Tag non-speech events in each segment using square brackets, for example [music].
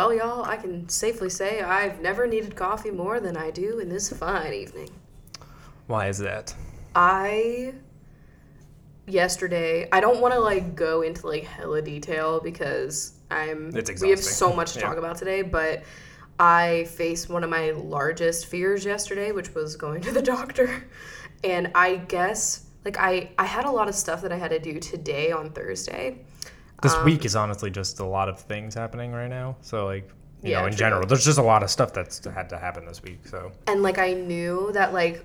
Well, y'all, I can safely say I've never needed coffee more than I do in this fine evening. Why is that? I yesterday I don't want to like go into like hella detail because I'm It's exhausting. we have so much to [laughs] Yeah. talk about today, but I faced one of my largest fears yesterday, which was going to the [laughs] doctor. And I guess like I I had a lot of stuff that I had to do today on Thursday. This Um, week is honestly just a lot of things happening right now. So like, you Yeah, know, in true. general, there's just a lot of stuff that's had to happen this week. So and like I knew that like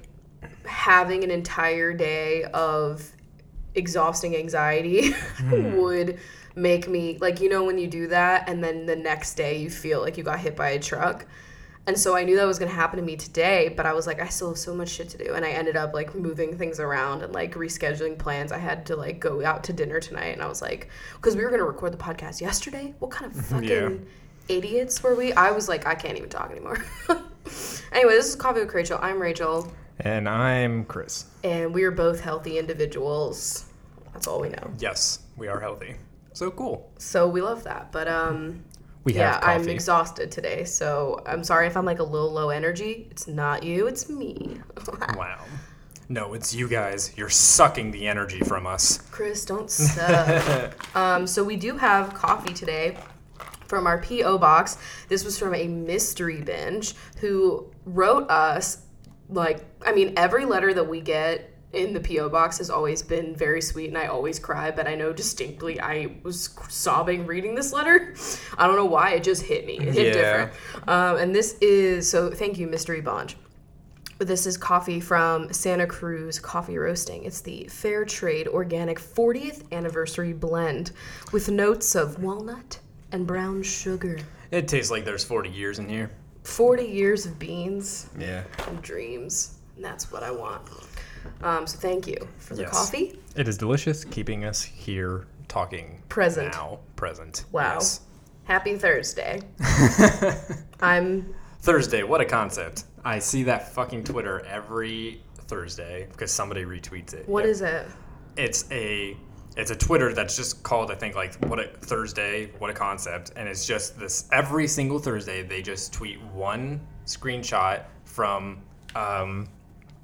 having an entire day of exhausting anxiety [laughs] would make me like you know when you do that and then the next day you feel like you got hit by a truck and so I knew that was going to happen to me today but I was like I still have so much shit to do and I ended up like moving things around and like rescheduling plans I had to like go out to dinner tonight and I was like because we were going to record the podcast yesterday what kind of fucking Yeah. idiots were we I was like I can't even talk anymore [laughs] anyway this is Coffee with Rachel I'm Rachel and I'm Chris. and we are both healthy individuals. That's all we know. Yes, we are healthy. So cool. So we love that. But um We yeah, I'm exhausted today. So I'm sorry if I'm like a little low energy. It's not you, it's me. [laughs] wow. No, it's you guys. You're sucking the energy from us. Chris, don't [laughs] suck. um so we do have coffee today from our PO box. This was from a mystery binge who wrote us like I mean every letter that we get in the PO box has always been very sweet and I always cry but I know distinctly I was sobbing reading this letter. I don't know why it just hit me. It hit Yeah. different. Um, and this is so thank you mystery bonge. This is coffee from Santa Cruz Coffee Roasting. It's the Fair Trade Organic 40th Anniversary Blend with notes of walnut and brown sugar. It tastes like there's 40 years in here. 40 years of beans Yeah. and dreams. And that's what I want. Um, so thank you for the Yes. coffee. It is delicious, keeping us here talking Present. now. Present. Wow. Yes. Happy Thursday. [laughs] I'm Thursday, what a concept. I see that fucking Twitter every Thursday because somebody retweets it. What Yeah. is it? It's a it's a Twitter that's just called I think like what a Thursday, what a concept, and it's just this every single Thursday they just tweet one screenshot from um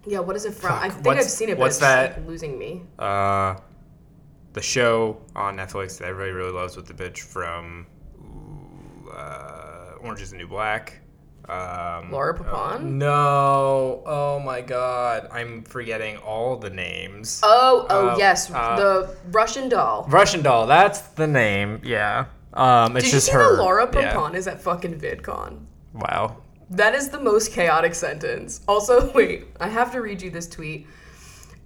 Yeah, what is it from? I think I've seen it, but what's it's just, that? like, losing me. uh the show on Netflix that everybody really loves with the bitch from uh, Orange is the New Black. Um, Laura Prepon? No. Oh my god. I'm forgetting all the names. Oh, oh Uh, yes, uh, the Russian doll. Russian doll, that's the name. Yeah. Um it's Did you just see her. Laura Yeah. Is at fucking VidCon? Wow. That is the most chaotic sentence. Also, [laughs] wait, I have to read you this tweet.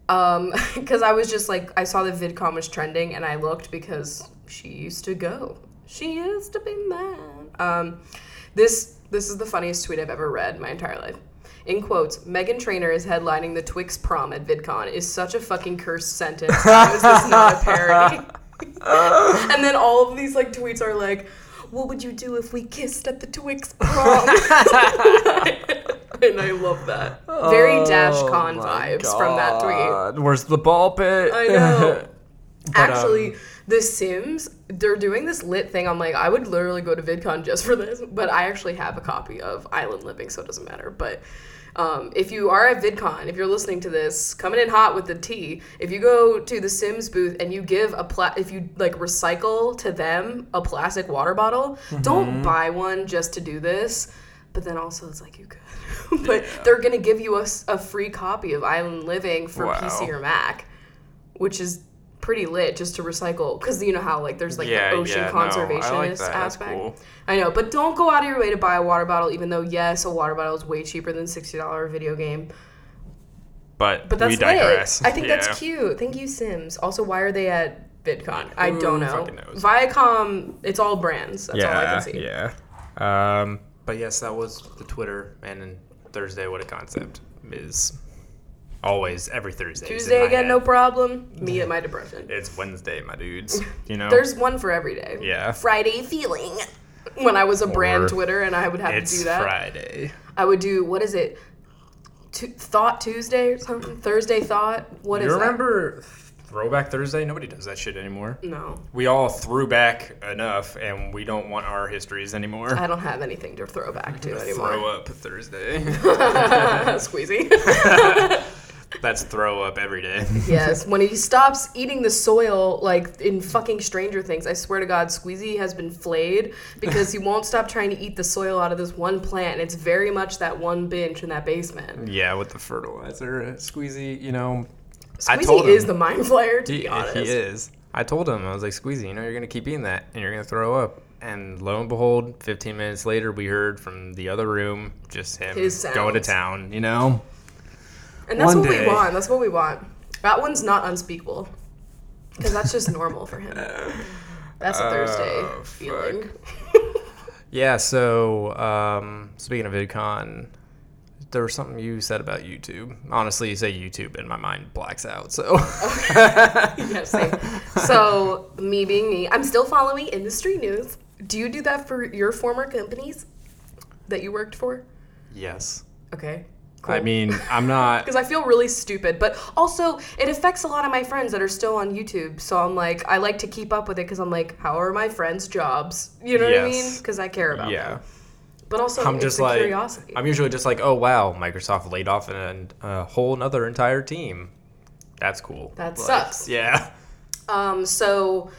Um, [laughs] because I was just like, I saw that VidCon was trending, and I looked because she used to go. She used to be mine. Um, this this is the funniest tweet I've ever read my entire life. In quotes, Meghan Trainor is headlining the Twix prom at VidCon is such a fucking cursed sentence. How is this not a parody? [laughs] and then all of these like tweets are like, "What would you do if we kissed at the Twix [laughs] prom?" [laughs] and I love that. Very Dash Con vibes from that tweet. Where's the ball pit? I know. [laughs] But, um, Actually, The Sims, they're doing this lit thing. I'm like, I would literally go to VidCon just for this, but I actually have a copy of Island Living, so it doesn't matter. But um, if you are at VidCon, if you're listening to this, coming in hot with the tea, if you go to the Sims booth and you give a pla- if you like recycle to them a plastic water bottle, Mm-hmm. don't buy one just to do this. But then also, it's like you could. [laughs] but they're gonna give you a free copy of Island Living for Wow. PC or Mac, which is pretty lit just to recycle because you know how like there's like Yeah, the ocean yeah, no, like conservationist that. That's aspect. cool. I know, but don't go out of your way to buy a water bottle, even though yes, a water bottle is way cheaper than sixty dollar video game. But, But that's we digress. lit. I think Yeah. that's cute. Thank you, Sims. Also, why are they at VidCon? I Who don't know. Viacom, it's all brands. That's all I yeah, can see. yeah. Um, but yes, that was the Twitter, and Thursday, what a concept is always every Thursday. Tuesday again, no problem. Me at my [laughs] depression. It's Wednesday, my dudes. [laughs] You know, There's one for every day. Yeah. Friday feeling. When I was a brand Twitter and I would have to do that. Friday. I would do what is it? Tu- thought Tuesday or something? Thursday thought. What is you that? remember Throwback Thursday? Nobody does that shit anymore. No, We all threw back enough, and we don't want our histories anymore. I don't have anything to throw back to anymore. Throw up Thursday. [laughs] Squeezy. [laughs] [laughs] That's throw up every day. [laughs] yes, when he stops eating the soil, like in fucking Stranger Things, I swear to God, Squeezy has been flayed because he won't stop trying to eat the soil out of this one plant. And it's very much that one bench in that basement. yeah, with the fertilizer, Squeezy. You know, I Squeezy told is him- the mind flayer, to he, be honest. he is. I told him I was like, Squeezy, you know, you're gonna keep eating that, and you're gonna throw up. And lo and behold, 15 minutes later, we heard from the other room just him going to town. You know. And that's One what day. we want. That's what we want. That one's not unspeakable. Because that's just normal for him. That's a Thursday Oh, feeling. [laughs] Yeah. So um, speaking of VidCon, there was something you said about YouTube. Honestly, you say YouTube, and my mind blacks out. So. [laughs] yeah, same. [laughs] So, me being me, I'm still following industry news. Do you do that for your former companies that you worked for? yes. Okay. I mean, I'm not. [laughs] because I feel really stupid, but also it affects a lot of my friends that are still on YouTube. So I'm like, I like to keep up with it because I'm like, how are my friends' jobs? You know what I mean? Because I care about Yeah. them. But also, I'm just like curiosity. I'm usually just like, oh wow, Microsoft laid off an, a whole another entire team. That's cool. That Like, sucks. Yeah. Um, so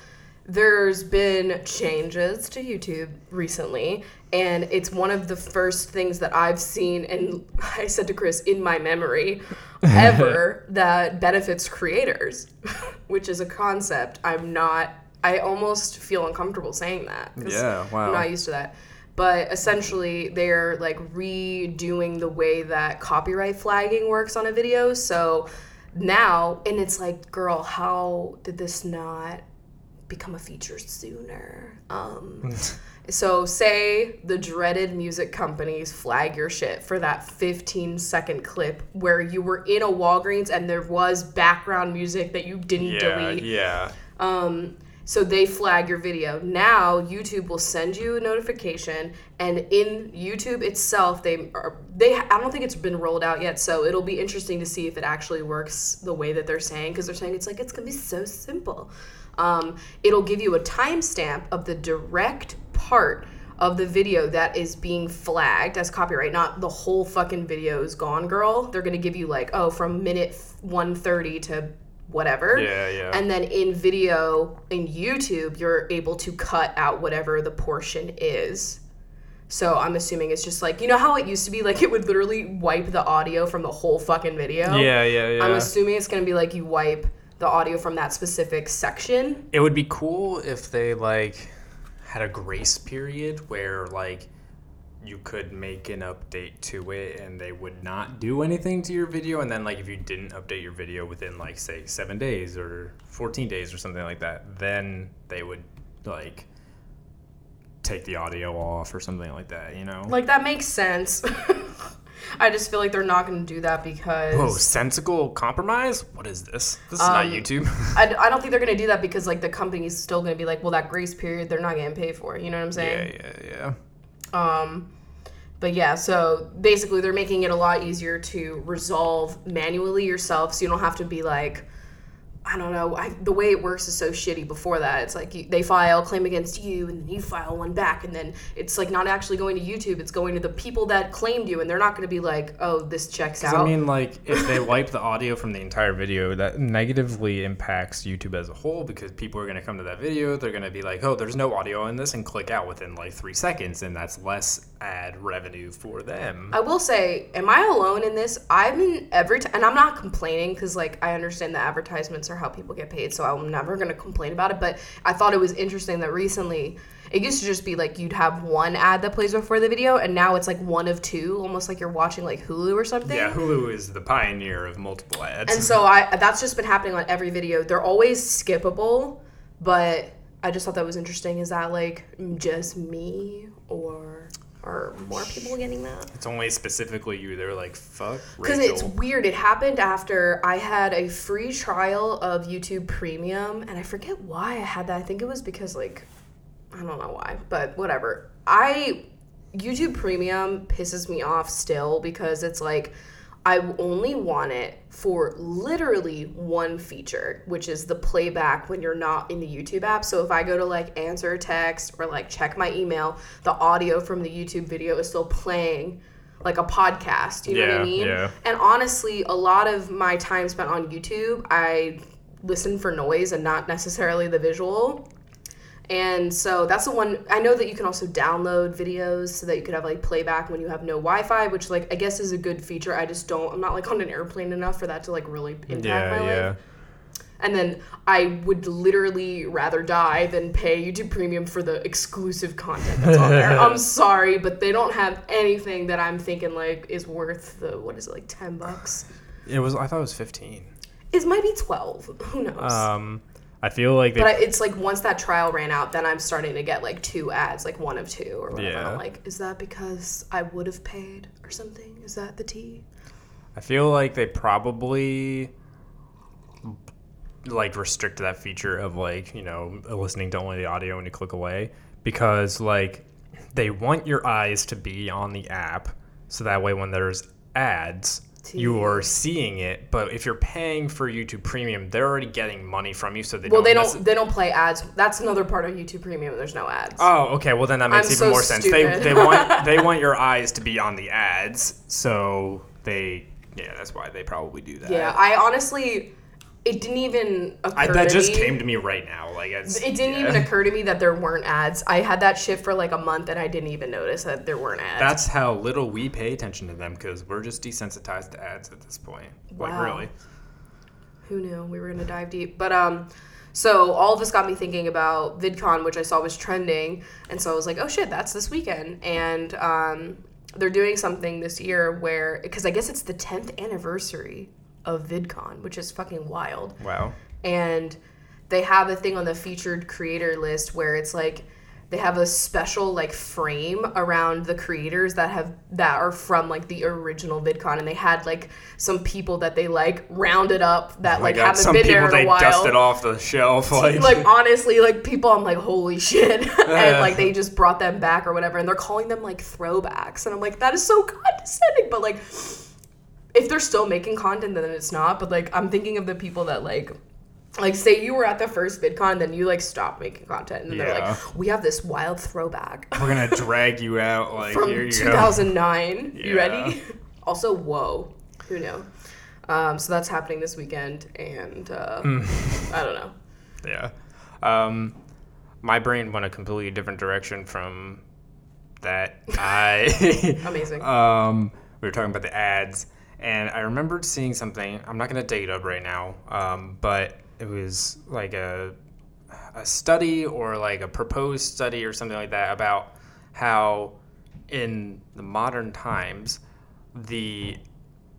there's been changes to YouTube recently, and it's one of the first things that I've seen, and [laughs] I said to Chris, in my memory, [laughs] ever that benefits creators, [laughs] which is a concept I'm not. I almost feel uncomfortable saying that. Yeah, wow. I'm not used to that. But essentially, they're like redoing the way that copyright flagging works on a video. So now, and it's like, girl, how did this not become a feature sooner? Um, [laughs] so, say the dreaded music companies flag your shit for that 15 second clip where you were in a Walgreens and there was background music that you didn't Yeah. delete. Yeah. Um, so they flag your video. Now YouTube will send you a notification, and in YouTube itself, they are they. I don't think it's been rolled out yet, so it'll be interesting to see if it actually works the way that they're saying, because they're saying it's like it's gonna be so simple. Um, it'll give you a timestamp of the direct part of the video that is being flagged as copyright, not the whole fucking video is gone, girl. They're gonna give you like, oh, from minute 130 to whatever. Yeah, yeah. And then in video in YouTube, you're able to cut out whatever the portion is. So I'm assuming it's just like you know how it used to be like it would literally wipe the audio from the whole fucking video. Yeah, yeah, yeah. I'm assuming it's gonna be like you wipe the audio from that specific section. It would be cool if they like had a grace period where like you could make an update to it and they would not do anything to your video and then like if you didn't update your video within like say 7 days or 14 days or something like that then they would like take the audio off or something like that, you know? Like that makes sense. [laughs] I just feel like they're not gonna do that because Whoa, sensical compromise? What is this? This is not Um, YouTube. I, I don't think they're gonna do that because like the company's still gonna be like, well, that grace period they're not getting paid for. You know what I'm saying? yeah, yeah, yeah. Um, but yeah, so basically they're making it a lot easier to resolve manually yourself, so you don't have to be like, I don't know, I, the way it works is so shitty. Before that, it's like you, they file a claim against you, and then you file one back, and then it's like not actually going to YouTube; it's going to the people that claimed you, and they're not going to be like, oh, this checks out. I mean, like, if they wipe the audio from the entire video, that negatively impacts YouTube as a whole because people are going to come to that video. They're going to be like, oh, there's no audio in this, and click out within like three seconds, and that's less ad revenue for them. I will say, am I alone in this? I've been every time, and I'm not complaining because, like, I understand the advertisements are how people get paid, so I'm never gonna complain about it. But I thought it was interesting that recently it used to just be like you'd have one ad that plays before the video, and now it's like one of two, almost like you're watching like Hulu or something. yeah, Hulu is the pioneer of multiple ads. And so I that's just been happening on every video. They're always skippable, but I just thought that was interesting. Is that like just me or are more people getting that? it's only specifically you. They're like, fuck, Because it's weird. It happened after I had a free trial of YouTube Premium, and I forget why I had that. I think it was because, like, I don't know why, but whatever. I. YouTube Premium pisses me off still because it's like. I only want it for literally one feature, which is the playback when you're not in the YouTube app. So if I go to like answer a text or like check my email, the audio from the YouTube video is still playing like a podcast. You know what I mean? yeah. And honestly, a lot of my time spent on YouTube, I listen for noise and not necessarily the visual. And so that's the one I know that you can also download videos so that you could have like playback when you have no Wi-Fi, which like I guess is a good feature. I just don't I'm not like on an airplane enough for that to like really impact Yeah, my yeah. life. And then I would literally rather die than pay YouTube Premium for the exclusive content that's on there. [laughs] I'm sorry, but they don't have anything that I'm thinking like is worth the what is it like 10 bucks? It was. I thought it was 15. It might be 12. Who knows? Um, I feel like they. but I, it's like once that trial ran out, then I'm starting to get like two ads, like one of two or whatever. Yeah. I'm like, is that because I would have paid or something? Is that the tea? I feel like they probably like restrict that feature of like you know listening to only the audio when you click away because like they want your eyes to be on the app so that way when there's ads you are seeing it but if you're paying for youtube premium they're already getting money from you so they Well, don't they don't. They don't play ads. That's another part of YouTube Premium. There's no ads. Oh, okay. Well, then that makes I'm even so more sense. They they want [laughs] they want your eyes to be on the ads, so they yeah, that's why they probably do that. yeah, I honestly, it didn't even occur I, that to just me. came to me right now. Like it's, It didn't yeah. even occur to me that there weren't ads. I had that shit for like a month and I didn't even notice that there weren't ads. That's how little we pay attention to them because we're just desensitized to ads at this point. Like Wow. really. who knew we were gonna dive deep but um so all of this got me thinking about vidcon which i saw was trending and so i was like oh shit that's this weekend and um they're doing something this year where because i guess it's the 10th anniversary of vidcon which is fucking wild. Wow. and they have a thing on the featured creator list where it's like they have a special like frame around the creators that have that are from like the original VidCon, and they had like some people that they like rounded up that Oh like God, haven't some been people there in they a while. dusted off the shelf [laughs] like, like honestly, like people, I'm like, holy shit, [laughs] and like they just brought them back or whatever, and they're calling them like throwbacks, and I'm like, that is so condescending, but like, if they're still making content, then it's not. But like, I'm thinking of the people that like. Like say you were at the first VidCon, then you like stop making content, and then they're like, "We have this wild throwback we're gonna drag you out [laughs] like from here you go. 2009. [laughs] You ready? [laughs] Also, whoa, who knew? Um, so that's happening this weekend, and uh, I don't know. Yeah. Um, my brain went a completely different direction from that. I Amazing. um, we were talking about the ads, and I remembered seeing something. I'm not gonna dig it up right now, um, but it was like a a study or like a proposed study or something like that about how in the modern times the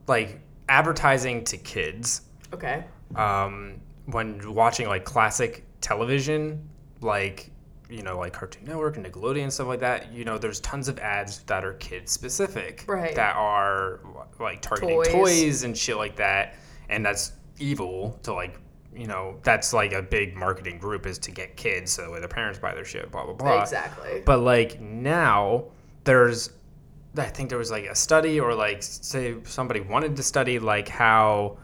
like advertising to kids Okay. um, when watching like classic television, like you know, like Cartoon Network and Nickelodeon and stuff like that, you know, there's tons of ads that are kid specific, Right. That are like targeting Toys. toys. and shit like that, and that's evil to like. You know, that's like a big marketing group is to get kids so that way their parents buy their shit, blah blah blah. Exactly. But like now, there's, I think there was like a study or like say somebody wanted to study like how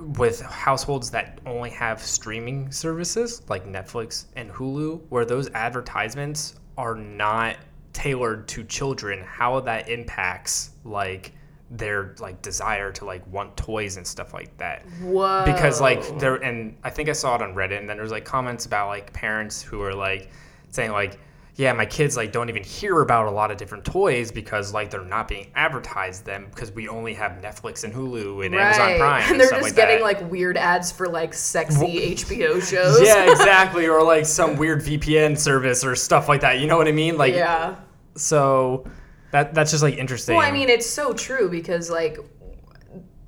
with households that only have streaming services like Netflix and Hulu, where those advertisements are not tailored to children, how that impacts like their like desire to like want toys and stuff like that Whoa. because like there and i think i saw it on reddit and then there's like comments about like parents who are like saying like yeah my kids like don't even hear about a lot of different toys because like they're not being advertised them because we only have netflix and hulu and amazon prime and, and they're just like getting that. like weird ads for like sexy HBO [laughs] shows. yeah exactly or like [laughs] some weird vpn service or stuff like that you know what i mean like yeah. so that that's just like interesting Well, I mean, it's so true because like,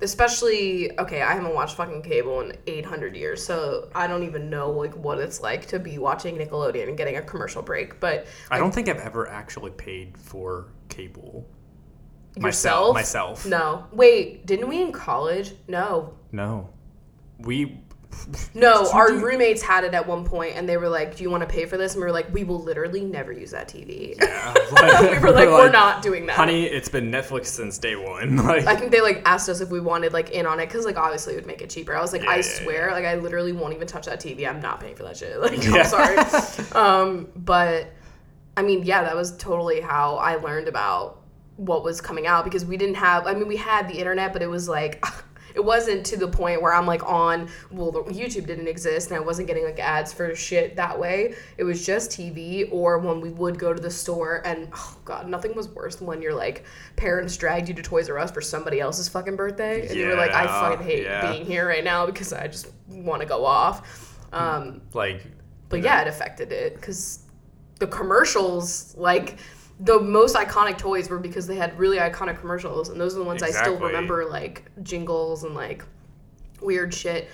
especially okay, I haven't watched fucking cable in 800 years, so I don't even know like what it's like to be watching Nickelodeon and getting a commercial break. But i don't think i've ever actually paid for cable yourself, myself No, wait, didn't we in college? No, No. We No, our do- roommates had it at one point, and they were like, "Do you want to pay for this?" And we were like, "We will literally never use that TV." Yeah, [laughs] [laughs] like- we were like, "We're not doing that." Honey, it's been Netflix since day one. [laughs] Like, I think they like asked us if we wanted like in on it because like obviously it would make it cheaper. I was like, Yeah, I yeah, swear, like I literally won't even touch that TV. I'm not paying for that shit. Like. I'm sorry. um, but I mean, yeah, that was totally how I learned about what was coming out because we didn't have. I mean, we had the internet, but it was like. It wasn't to the point where I'm like on, well, the- YouTube didn't exist and I wasn't getting like ads for shit that way. It was just TV or when we would go to the store and, oh God, nothing was worse than when your like parents dragged you to Toys R Us for somebody else's fucking birthday and you were like, I fucking hate yeah. being here right now because I just want to go off. Um, like, but yeah, it affected it because the commercials, like the most iconic toys, were because they had really iconic commercials, and those are the ones I still remember, like jingles and like weird shit.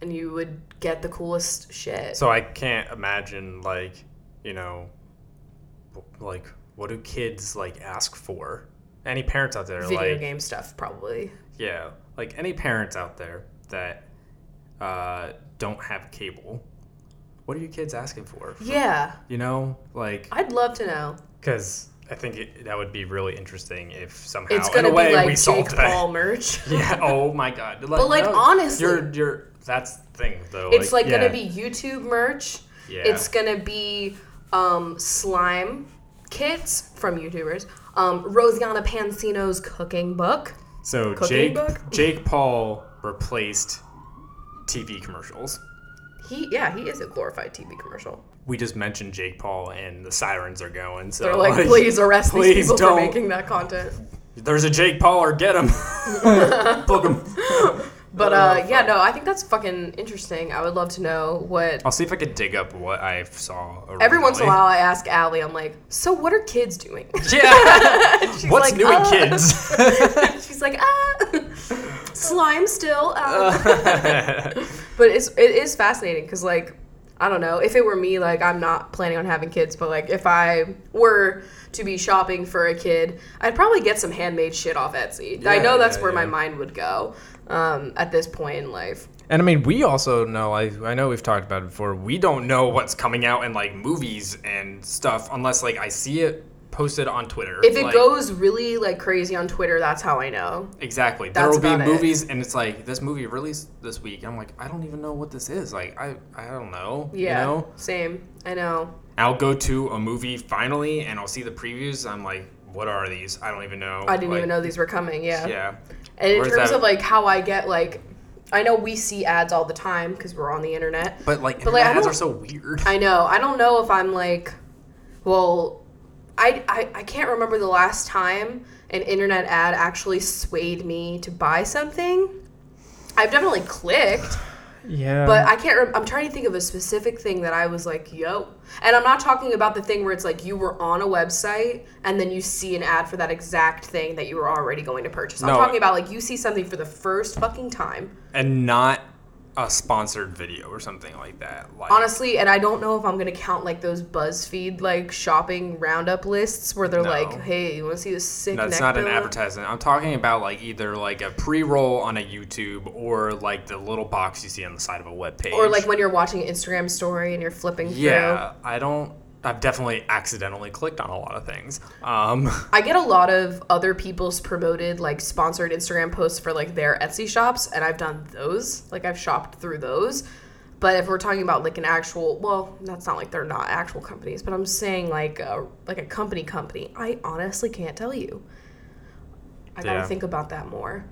And you would get the coolest shit. so I can't imagine, like, you know, like, what do kids like ask for? Any parents out there, Video like, game stuff, probably. yeah, like any parents out there that uh, don't have cable, what are your kids asking for? Yeah, You know, like, I'd love to know. Because I think it, that would be really interesting if somehow, It's in gonna a way, be like we Jake solved that. Paul [laughs] merch. Yeah. Oh my God. But, like, honestly- you're you're that's the thing though. It's like yeah. gonna be YouTube merch. Yeah. It's gonna be um, slime kits from YouTubers. Um, Rosanna Pansino's cooking book. so cooking Jake book? Jake Paul replaced TV commercials. He yeah, he is a glorified TV commercial. We just mentioned Jake Paul and the sirens are going. So They're like, please arrest please these people don't. for making that content. There's a Jake Paul or get him. [laughs] Book him. [laughs] But uh, yeah, no, I think that's fucking interesting. I would love to know what. I'll see if I could dig up what I saw. Every once in a while, I ask Allie, I'm like, so what are kids doing? Yeah. [laughs] She's What's like, new in "Uh." kids? She's like, ah, slime still. Uh. but it's it is fascinating because like I don't know if it were me like I'm not planning on having kids, but like if I were to be shopping for a kid, I'd probably get some handmade shit off Etsy. I know that's yeah, where my mind would go um, at this point in life. And I mean, we also know, I, I know we've talked about it before, we don't know what's coming out in like movies and stuff unless like I see it posted on Twitter. If it Like, goes really like crazy on Twitter, that's how I know. Exactly. There will be about it. movies and it's like, this movie released this week. I'm like, I don't even know what this is. Like, I, I don't know. Yeah, You know? same. I know. I'll go to a movie finally and I'll see the previews. I'm like, what are these? I don't even know. I didn't Like, even know these were coming. Yeah. Yeah. And in terms of like how I get like, I know we see ads all the time because we're on the internet. But like, But, like, ads are so weird. I know. I don't know if I'm like, well, I, I I can't remember the last time an internet ad actually swayed me to buy something. I've definitely clicked, Yeah. but I can't. Rem- I'm trying to think of a specific thing that I was like, "Yo," and I'm not talking about the thing where it's like you were on a website and then you see an ad for that exact thing that you were already going to purchase. I'm No. talking about like you see something for the first fucking time. and not a sponsored video or something like that. Like, Honestly, and I don't know if I'm gonna count like those BuzzFeed like shopping roundup lists where they're No. like, "Hey, you want to see this sick?" That's not an advertisement. I'm talking about like either like a pre-roll on a YouTube or like the little box you see on the side of a web page. Or like when you're watching an Instagram story and you're flipping through. yeah, I don't. I've definitely accidentally clicked on a lot of things. Um, I get a lot of other people's promoted like sponsored Instagram posts for like their Etsy shops, and I've done those. Like I've shopped through those. But if we're talking about like an actual, well, that's not like they're not actual companies, but I'm saying like a, like a company company. I honestly can't tell you. I gotta Yeah. think about that more.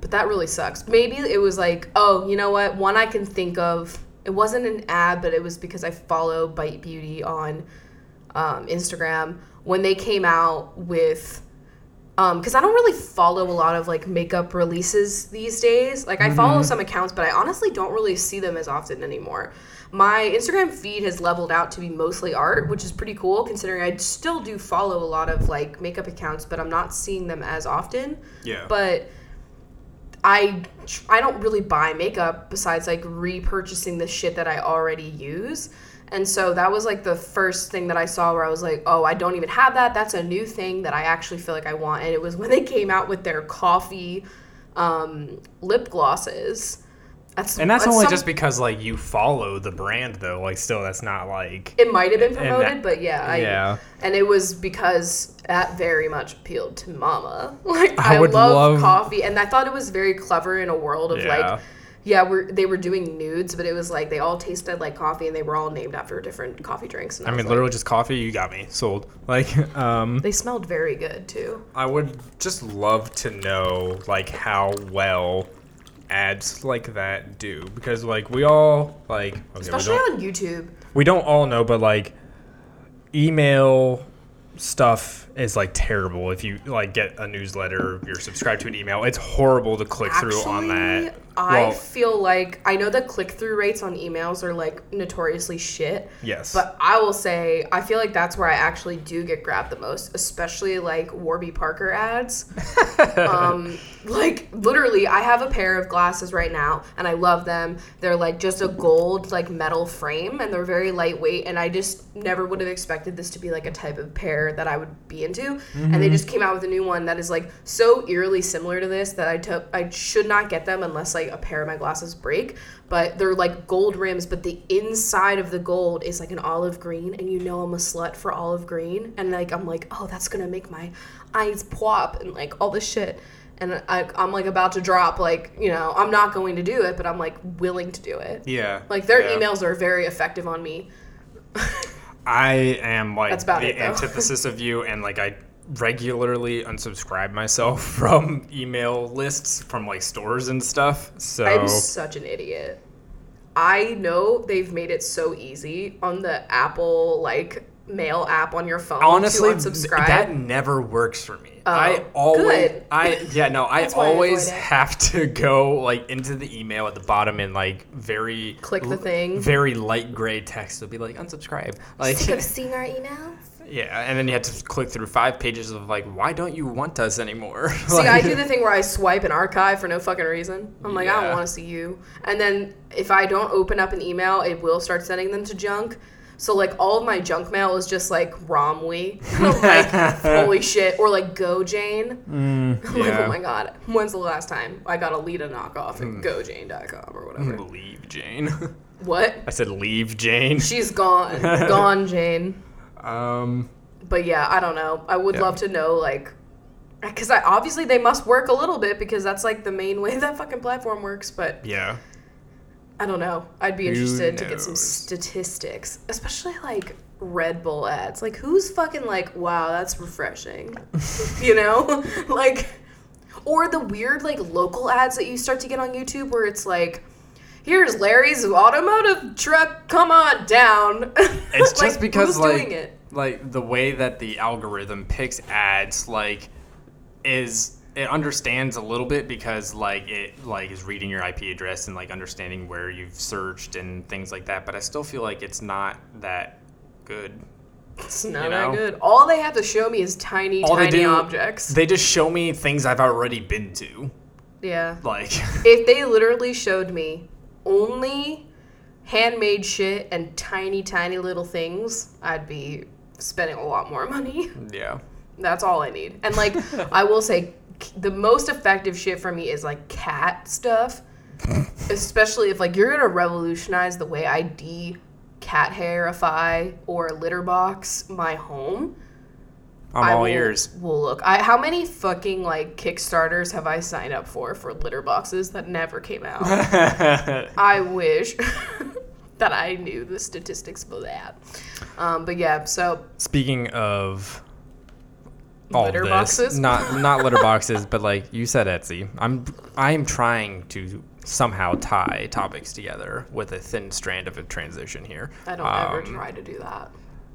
But that really sucks. Maybe it was like, oh, you know what? One I can think of. It wasn't an ad, but it was because I follow Bite Beauty on um, Instagram when they came out with because I don't really follow a lot of like makeup releases these days. Like I follow some accounts, but I honestly don't really see them as often anymore. My Instagram feed has leveled out to be mostly art, which is pretty cool considering I still do follow a lot of like makeup accounts, but I'm not seeing them as often. yeah. But I I don't really buy makeup besides like repurchasing the shit that I already use. And so that was like the first thing that I saw where I was like, "Oh, I don't even have that. That's a new thing that I actually feel like I want." And it was when they came out with their coffee um, lip glosses. That's And that's that's only some- just because like you follow the brand though. Like still that's not like It might have been promoted, that- but yeah, I, yeah. And it was because that very much appealed to Mama. [laughs] Like I I, love, love- coffee, and I thought it was very clever in a world of Yeah. like, yeah, we're they were doing nudes, but it was like they all tasted like coffee, and they were all named after different coffee drinks. And I was mean like- literally just coffee, you got me sold. [laughs] Like um they smelled very good too. I would just love to know like how well ads like that do. Because like we all like okay, Especially on YouTube. we don't all know but like email stuff is like terrible. If you like get a newsletter you're subscribed to an email it's horrible to click through on that I well feel like I know the click through rates on emails are like notoriously shit. yes But I will say, I feel like that's where I actually do get grabbed the most, especially like Warby Parker ads. [laughs] um, like literally, I have a pair of glasses right now, and I love them. They're like just a gold like metal frame, and they're very lightweight. And I just never would have expected this to be like a type of pair that I would be into. And they just came out with a new one that is like so eerily similar to this that I took. I should not get them unless like a pair of my glasses break. But they're like gold rims, but the inside of the gold is like an olive green, and you know I'm a slut for olive green. And like I'm like, oh, that's gonna make my eyes pop and like all this shit. And I, I'm like about to drop, like you know, I'm not going to do it, but I'm like willing to do it. yeah Like their yeah. emails are very effective on me. I am like That's about the it, antithesis of you, and like I regularly unsubscribe myself [laughs] from email lists from like stores and stuff. So I'm such an idiot. I know they've made it so easy on the Apple like mail app on your phone honestly, to th- unsubscribe. that never works for me. Oh, I always, good. I yeah no, I That's why I always have to go like into the email at the bottom and like very Click the thing. very light gray text. It'll be like unsubscribe, like [laughs] seeing our emails. Yeah, and then you have to click through five pages of like why don't you want us anymore? [laughs] See, I do the thing where I swipe and archive for no fucking reason. I'm like, I don't want to see you. And then if I don't open up an email, it will start sending them to junk. So like all of my junk mail is just like Romwe. [laughs] Like, [laughs] holy shit. Or like Go Jane. Mm, I'm like, oh yeah. oh my god. When's the last time I got a Lita knockoff at hmm. gojane.com or whatever? leave Jane. What? I said leave Jane. She's gone. gone, Jane. Um, But yeah, I don't know. I would Yeah. love to know like because I obviously they must work a little bit because that's like the main [laughs] way that fucking platform works. But yeah. I don't know. I'd be Who interested to get some statistics, especially like Red Bull ads. Like who's fucking like, wow, that's refreshing. [laughs] you know? [laughs] like or the weird like local ads that you start to get on YouTube where it's like Here's Larry's automotive truck. Come on down. [laughs] It's just because like doing it? like the way that the algorithm picks ads like is it understands a little bit because like it like is reading your IP address and like understanding where you've searched and things like that. But I still feel like it's not that good. It's not you that good. All they have to show me is tiny, All they tiny do- objects. They just show me things I've already been to. yeah. Like [laughs] If they literally showed me only handmade shit and tiny, tiny little things, I'd be spending a lot more money. [laughs] yeah. That's all I need. And like, [laughs] I will say, the most effective shit for me is like cat stuff. [laughs] Especially if like you're gonna revolutionize the way I de cat hairify or litter box my home. I'm I all will, ears. Will look. I how many fucking like Kickstarters have I signed up for for litter boxes that never came out? [laughs] I wish [laughs] that I knew the statistics for that. Um, but yeah, so Speaking of all Litter this, boxes? not not litter [laughs] boxes, but like you said, Etsy. I'm I'm trying to somehow tie topics together with a thin strand of a transition here. I don't ever Um, try to do that.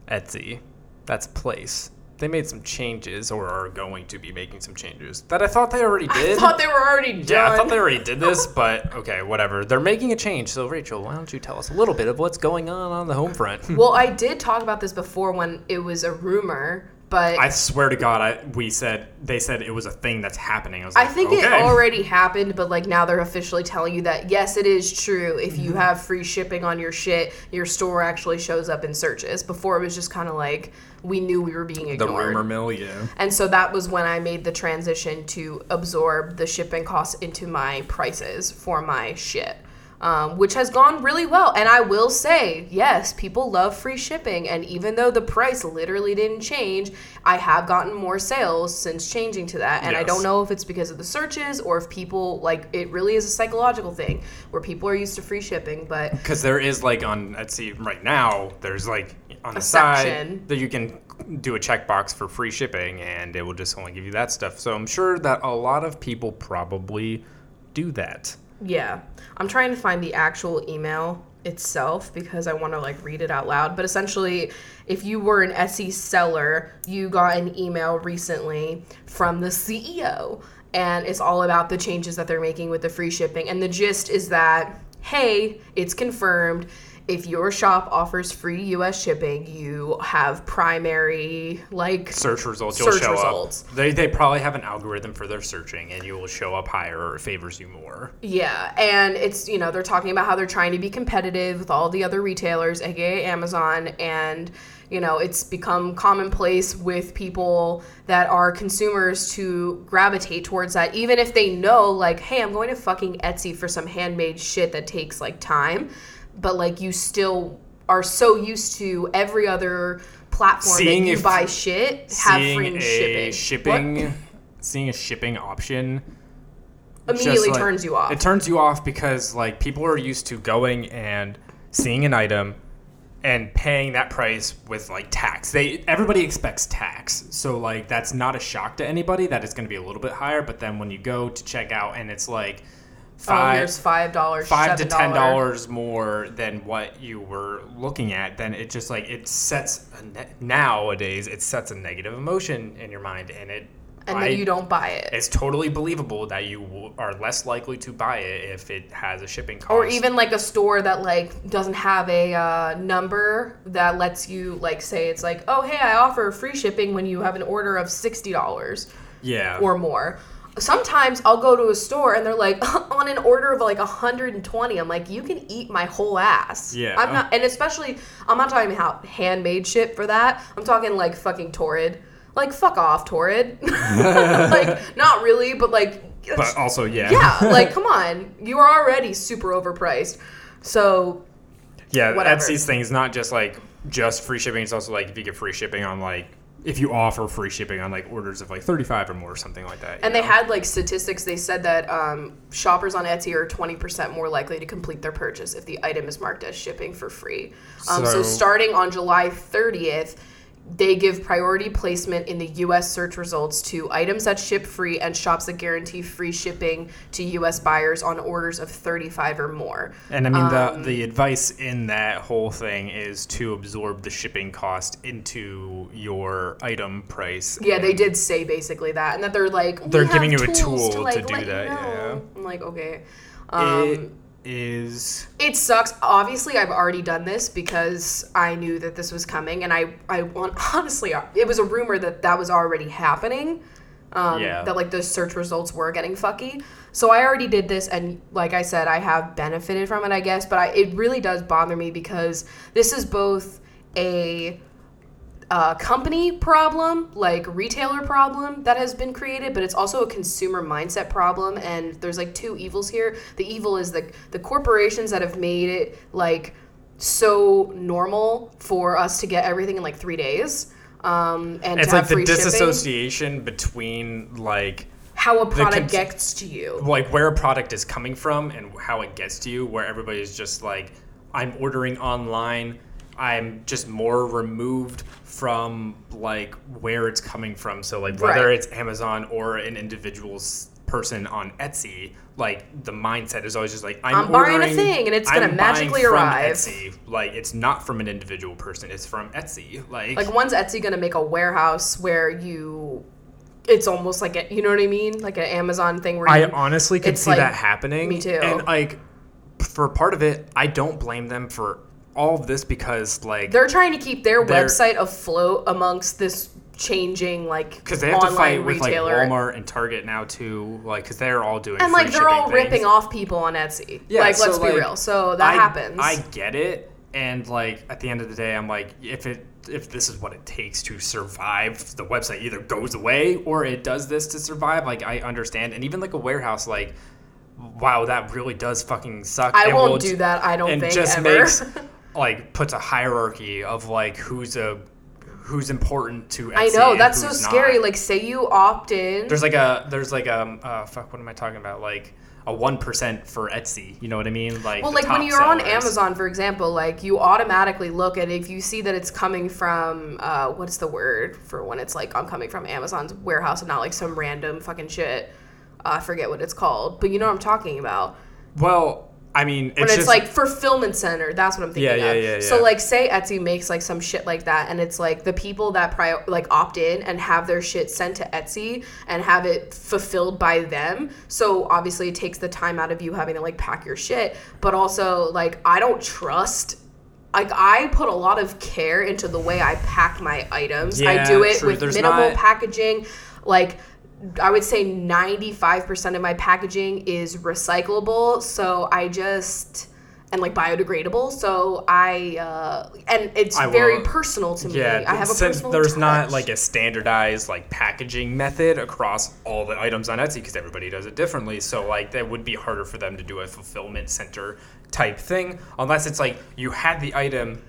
Etsy, that's place. They made some changes, or are going to be making some changes that I thought they already [laughs] did. I thought they were already done. yeah, I thought they already did this, [laughs] but okay, whatever. They're making a change. So, Rachel, why don't you tell us a little bit of what's going on on the home front? [laughs] well, I did talk about this before when it was a rumor, but I swear to God, I we said they said it was a thing that's happening. I was I like, think it already happened, but like now they're officially telling you that yes, it is true. If Mm-hmm. you have free shipping on your shit, your store actually shows up in searches. Before it was just kind of like we knew we were being ignored. the rumor mill, yeah. And so that was when I made the transition to absorb the shipping costs into my prices for my shit. um, which has gone really well. And I will say, yes, people love free shipping. And even though the price literally didn't change, I have gotten more sales since changing to that. And I don't know if it's because of the searches or if people like it really is a psychological thing where people are used to free shipping. But Because there is like on Etsy right now, there's like on the A side section. that you can do a checkbox for free shipping, and it will just only give you that stuff. So I'm sure that a lot of people probably do that. Yeah. I'm trying to find the actual email itself because I want to like read it out loud. But essentially, if you were an Etsy seller, you got an email recently from the CEO and it's all about the changes that they're making with the free shipping. And the gist is that, hey, it's confirmed. If your shop offers free US shipping, you have primary like Search results, you'll Search show results. up. They, they probably have an algorithm for their searching, and you will show up higher or it favors you more. Yeah, and it's you know they're talking about how they're trying to be competitive with all the other retailers, aka Amazon, and you know it's become commonplace with people that are consumers to gravitate towards that, even if they know like, hey, I'm going to fucking Etsy for some handmade shit that takes like time, but like you still are so used to every other platform Seeing that you if- buy shit have seeing free a shipping. shipping, seeing a shipping option immediately like- turns you off. It turns you off because like people are used to going and seeing an item and paying that price with like tax. They everybody expects tax. So like that's not a shock to anybody that it's going to be a little bit higher, but then when you go to check out and it's like oh, five here's five dollars, five to ten dollars more than what you were looking at, then it just like it sets a ne- nowadays it sets a negative emotion in your mind, and it and I- then you don't buy it. It's totally believable that you w- are less likely to buy it if it has a shipping cost. or even like a store that like doesn't have a uh, number that lets you like say it's like oh hey i offer free shipping when you have an order of $60 yeah, or more sometimes i'll go to a store and they're like [laughs] on an order of like 120 i'm like you can eat my whole ass Yeah. i'm not and especially i'm not talking about handmade shit for that i'm talking like fucking torrid like fuck off torrid [laughs] like not really but like but also yeah, yeah, like come on, you are already super overpriced. So yeah. whatever. Etsy's thing is not just like just free shipping. It's also like if you get free shipping on like if you offer free shipping on like orders of like thirty five or more or something like that. and they know? had like statistics. They said that um, shoppers on Etsy are twenty percent more likely to complete their purchase if the item is marked as shipping for free. Um, so So- starting on July thirtieth. They give priority placement in the US search results to items that ship free and shops that guarantee free shipping to US buyers on orders of 35 or more. And I mean Um, the the advice in that whole thing is to absorb the shipping cost into your item price. Yeah, they did say basically that, and that they're like They're giving you a tools tool like, to do that, know. I'm like, okay. it Um, is it sucks. Obviously, I've already done this because I knew that this was coming, and I, I want [laughs] honestly, it was a rumor that that was already happening. Um, Yeah. That like the search results were getting fucky. So I already did this, and like I said, I have benefited from it, I guess. But I, it really does bother me because this is both a uh, company problem, like retailer problem that has been created, but it's also a consumer mindset problem. And there's like two evils here. The evil is the the corporations that have made it like so normal for us to get everything in like three days. Um, and it's like the free shipping. disassociation between like How a product cons- gets to you. like where a product is coming from and how it gets to you where everybody's just like i'm ordering online i'm just more removed from like where it's coming from so like whether Right. it's amazon or an individual's person on etsy like the mindset is always just like i'm, I'm buying a thing and it's gonna I'm magically from arrive. etsy like it's not from an individual person it's from etsy like, Like when's Etsy gonna make a warehouse where you it's almost like a, you know what I mean? Like an Amazon thing where I you, honestly could see like- that happening. me too. And like for part of it, I don't blame them for all of this because like they're trying to keep their They're- website afloat amongst this changing like because they have to online fight with like retailer. Walmart and Target now too, like because they're all doing and free like they're all shipping ripping off people on Etsy. Yeah, like so, let's be real. So that I, happens. I get it, and like at the end of the day, I'm like, if it if this is what it takes to survive, the website either goes away or it does this to survive. Like I understand, and even like a warehouse, like wow, that really does fucking suck. I and won't will do that. I don't and think just ever. makes [laughs] like puts a hierarchy of like who's a who's important to Etsy I know that's so scary. not. Like, say you opt in. there's like a there's like um uh fuck what am I talking about like a one percent for Etsy. You know what I mean? Like Well, like when you're on. Amazon, for example, like you automatically look at if you see that it's coming from uh, what's the word for when it's like I'm coming from Amazon's warehouse and not like some random fucking shit. Uh, I forget what it's called, but you know what I'm talking about. Well, I mean, it's When it's, just like fulfillment center, that's what I'm thinking Yeah, yeah, of. yeah, So like, say Etsy makes like some shit like that, and it's like the people that prior like opt in and have their shit sent to Etsy and have it fulfilled by them. So obviously, it takes the time out of you having to like pack your shit, but also like I don't trust. Like I put a lot of care into the way I pack my items. I do it true. with There's minimal not- packaging. Like I would say 95% of my packaging is recyclable. So I just and like biodegradable. So I uh and it's I very personal to me. Yeah, I have a personal there's not like a standardized like packaging method across all the items on Etsy because everybody does it differently. So like that would be harder for them to do a fulfillment center type thing unless it's like you had the item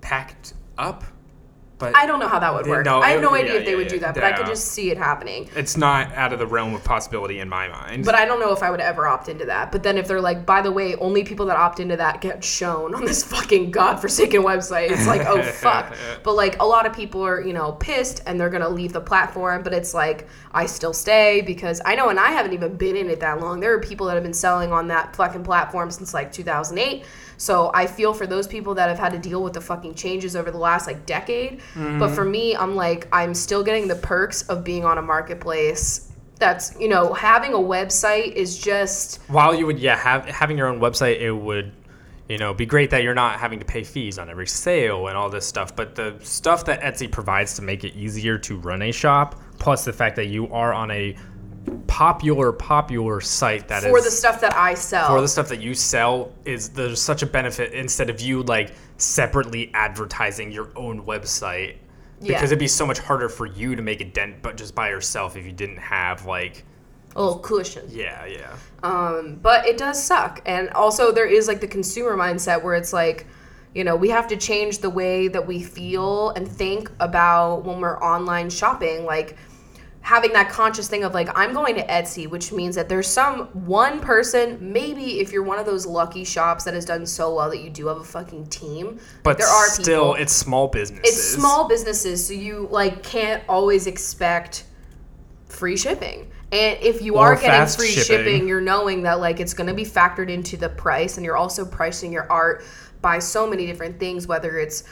packed up, but I don't know how that would work. no, I have no yeah, idea if they yeah, would do yeah. that, but I could just see it happening. it's not out of the realm of possibility in my mind. But I don't know if I would ever opt into that. But then if they're like, by the way, only people that opt into that get shown on this fucking godforsaken website, it's like, oh [laughs] fuck. But like a lot of people are, you know, pissed and they're gonna leave the platform. But it's like I still stay because I know, and I haven't even been in it that long. There are people that have been selling on that fucking platform since like 2008. So I feel for those people that have had to deal with the fucking changes over the last like decade. But mm-hmm. for me, I'm like, I'm still getting the perks of being on a marketplace that's you know having a website is just While you would yeah have having your own website, it would you know be great that you're not having to pay fees on every sale and all this stuff. But the stuff that Etsy provides to make it easier to run a shop, plus the fact that you are on a popular popular site that is for the stuff that I sell. for the stuff that you sell is there's such a benefit instead of you like separately advertising your own website Yeah. because it'd be so much harder for you to make a dent but just by yourself if you didn't have like a little cushion. yeah yeah Um, but it does suck. And also there is like the consumer mindset where it's like, you know, we have to change the way that we feel and think about when we're online shopping. Like having that conscious thing of like, I'm going to Etsy, which means that there's some one person, maybe if you're one of those lucky shops that has done so well that you do have a fucking team. but there are still people. it's small businesses it's small businesses so you like can't always expect free shipping and if you Or are getting free shipping. shipping. you're knowing that like it's going to be factored into the price and you're also pricing your art by so many different things whether it's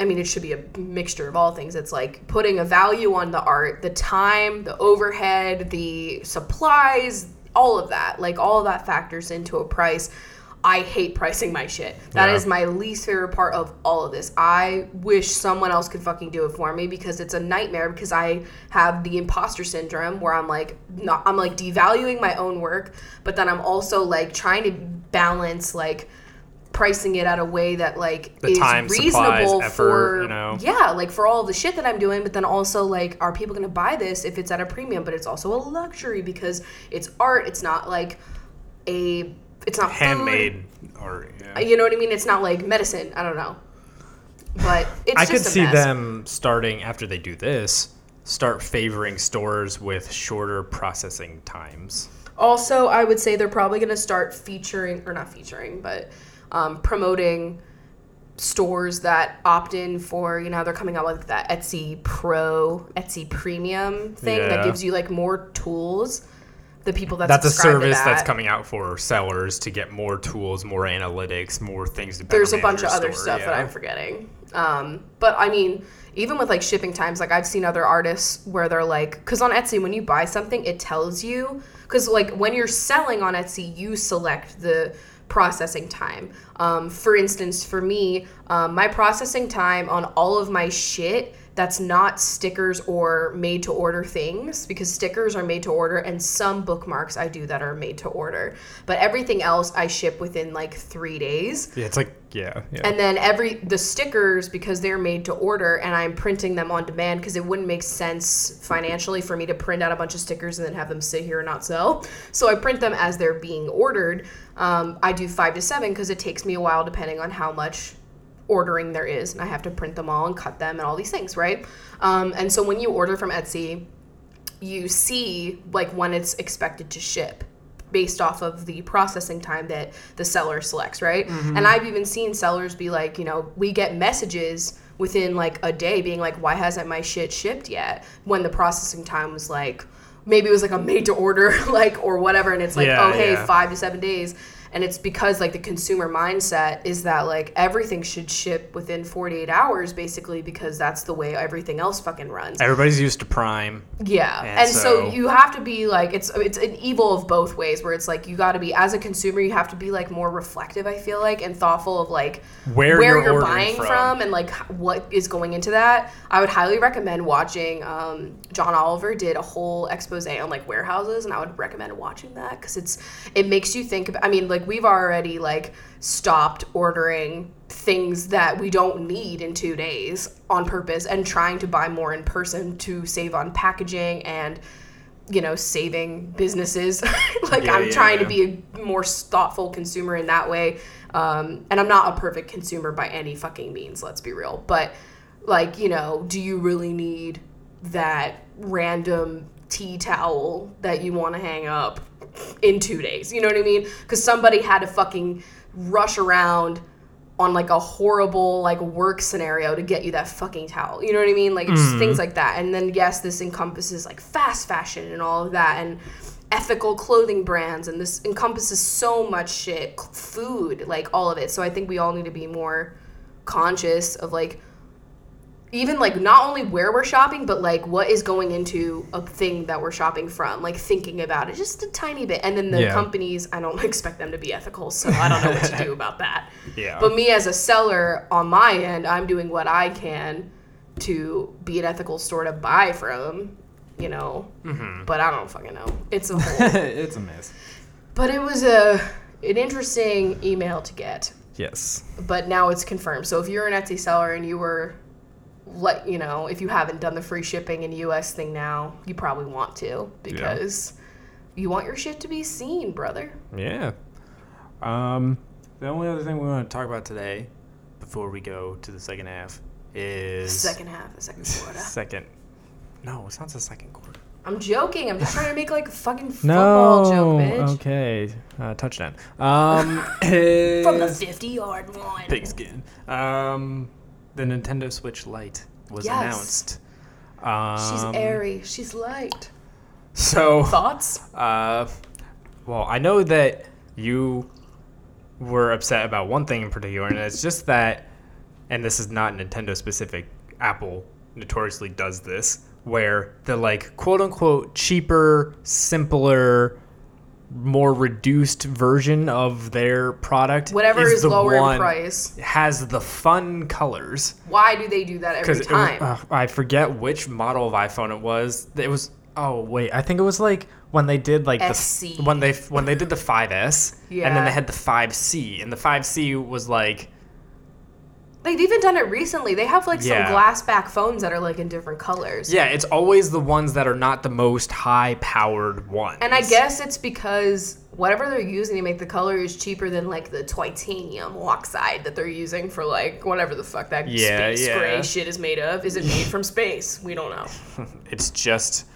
I mean, it should be a mixture of all things. It's like putting a value on the art, the time, the overhead, the supplies, all of that. Like, all of that factors into a price. I hate pricing my shit. That Yeah. is my least favorite part of all of this. I wish someone else could fucking do it for me because it's a nightmare because I have the imposter syndrome where I'm like not I'm like devaluing my own work, but then I'm also like trying to balance like pricing it at a way that like The is time, supplies, reasonable effort, for you know? yeah like for all the shit that i'm doing but then also like are people gonna buy this if it's at a premium but it's also a luxury because it's art it's not like a it's not food. handmade or yeah. you know what i mean it's not like medicine i don't know but it's I could see mess. them starting after they do this start favoring stores with shorter processing times Also, I would say they're probably going to start featuring, or not featuring, but um, promoting stores that opt in for, you know, they're coming out with that Etsy Pro, Etsy Premium thing that gives you like more tools. The people that that's a service that's coming out for sellers to get more tools, more analytics, more things to There's a bunch of other store, stuff that. I'm forgetting. Um, but I mean, even with like shipping times, like I've seen other artists where they're like, because on Etsy, when you buy something, it tells you, because like when you're selling on Etsy, you select the processing time. Um, for instance, for me, um, my processing time on all of my shit that's not stickers or made to order things because stickers are made to order and some bookmarks I do that are made to order. But everything else I ship within like 3 days. Yeah, it's like yeah, yeah. And then every the stickers because they're made to order and I'm printing them on demand because it wouldn't make sense financially for me to print out a bunch of stickers and then have them sit here and not sell. So I print them as they're being ordered. Um, I do five to seven because it takes me a while depending on how much ordering there is and I have to print them all and cut them and all these things, right? Um, and so when you order from Etsy, you see like when it's expected to ship based off of the processing time that the seller selects, right? And I've even seen sellers be like, you know, we get messages within like a day being like, why hasn't my shit shipped yet? When the processing time was like, maybe it was like a made to order, [laughs] like, or whatever. And it's like, Yeah, oh, hey, yeah. five to seven days. And it's because like the consumer mindset is that like everything should ship within 48 hours basically because that's the way everything else fucking runs. Everybody's used to Prime. Yeah, And and, so, so- you have to be like it's it's an evil of both ways. Where it's like you got to be as a consumer, you have to be like more reflective. I feel like and thoughtful of like Where where you're you're, buying from. from. and like what is going into that. I would highly recommend watching. Um, John Oliver did a whole expose on like warehouses, and I would recommend watching that because it's it makes you think. About, I mean, like we've already like stopped ordering things that we don't need in two days on purpose and trying to buy more in person to save on packaging and you know saving businesses. [laughs] Like Yeah, i'm yeah, trying yeah. to be a more thoughtful consumer in that way. Um, and i'm not a perfect consumer by any fucking means let's be real. But like you know do you really need that random tea towel that you want to hang up in two days you know what i mean because somebody had to fucking rush around on like a horrible like work scenario to get you that fucking towel. You know what I mean? Like it's just things hmm. like that. And then yes, this encompasses like fast fashion and all of that and ethical clothing brands and this encompasses so much shit, food, like all of it. So I think we all need to be more conscious of like even like not only where we're shopping but like what is going into a thing that we're shopping from like thinking about it just a tiny bit and then the Yeah. companies i don't [laughs] expect them to be ethical so i don't know what to do [laughs] about that Yeah. but me as a seller on my end i'm doing what i can to be an ethical store to buy from you know Mm-hmm. but i don't fucking know it's a [laughs] whole it's a mess. but it was a an interesting email to get Yes. but now it's confirmed. So if you're an Etsy seller and you were let you know, if you haven't done the free shipping in US thing now, you probably want to because you want your shit to be seen, brother. Yeah. Um, the only other thing we want to talk about today, before we go to the second half, is Second half, the second [laughs] quarter. Second. No, it's not the second quarter. I'm joking. I'm just trying to make like a fucking [laughs] football joke, bitch. Okay. Uh, touchdown. Um, [laughs] From the 50 yard line. pigskin. Um, the Nintendo Switch Lite was Yes. announced. Um, She's airy. She's light. So, Thoughts? uh, well, I know that you were upset about one thing in particular, and it's just that, and this is not Nintendo specific. Apple notoriously does this, where the like quote unquote cheaper, simpler, more reduced version of their product, Whatever is, the lower in price. has the fun colors. Why do they do that every time? uh, I forget which model of iPhone it was. It was oh wait, I think it was like when they did like the SC. when they when they did the 5S, and then they had the 5C, and the 5C was like They've even done it recently. They have like some glass back phones that are like in different colors. yeah, it's always the ones that are not the most high powered ones. And I guess it's because whatever they're using to make the color is cheaper than like the titanium oxide that they're using for like whatever the fuck that Yeah, space yeah. gray shit is made of. Is it made from space? We don't know. [laughs] it's just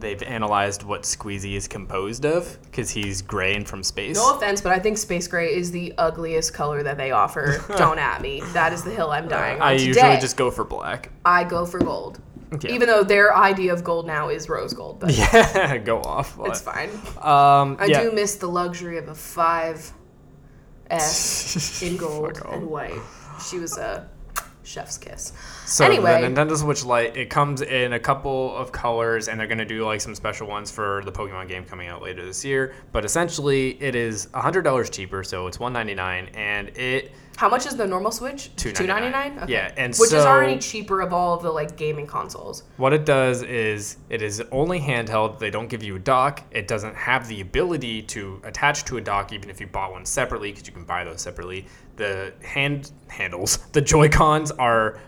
they've analyzed what Squeezy is composed of because he's gray and from space. No offense, but I think space gray is the ugliest color that they offer. [laughs] don't at me. That is the hill I'm dying on. I Today, usually just go for black. I go for gold. Yeah. Even though their idea of gold now is rose gold, but [laughs] Yeah, go off. but- it's fine. Um, I yeah. do miss the luxury of a five S [laughs] in gold and white. She was a chef's kiss. So Anyway. the Nintendo Switch Lite, it comes in a couple of colors, and they're gonna do like some special ones for the Pokemon game coming out later this year. But essentially, it is hundred dollars cheaper, so it's one ninety nine, and it How much is the normal Switch? $2.99. Okay. Yeah, and which is already cheaper of all of the like gaming consoles. What it does is it is only handheld. They don't give you a dock. It doesn't have the ability to attach to a dock, even if you bought one separately, because you can buy those separately. The hand handles, [laughs] the Joy Cons are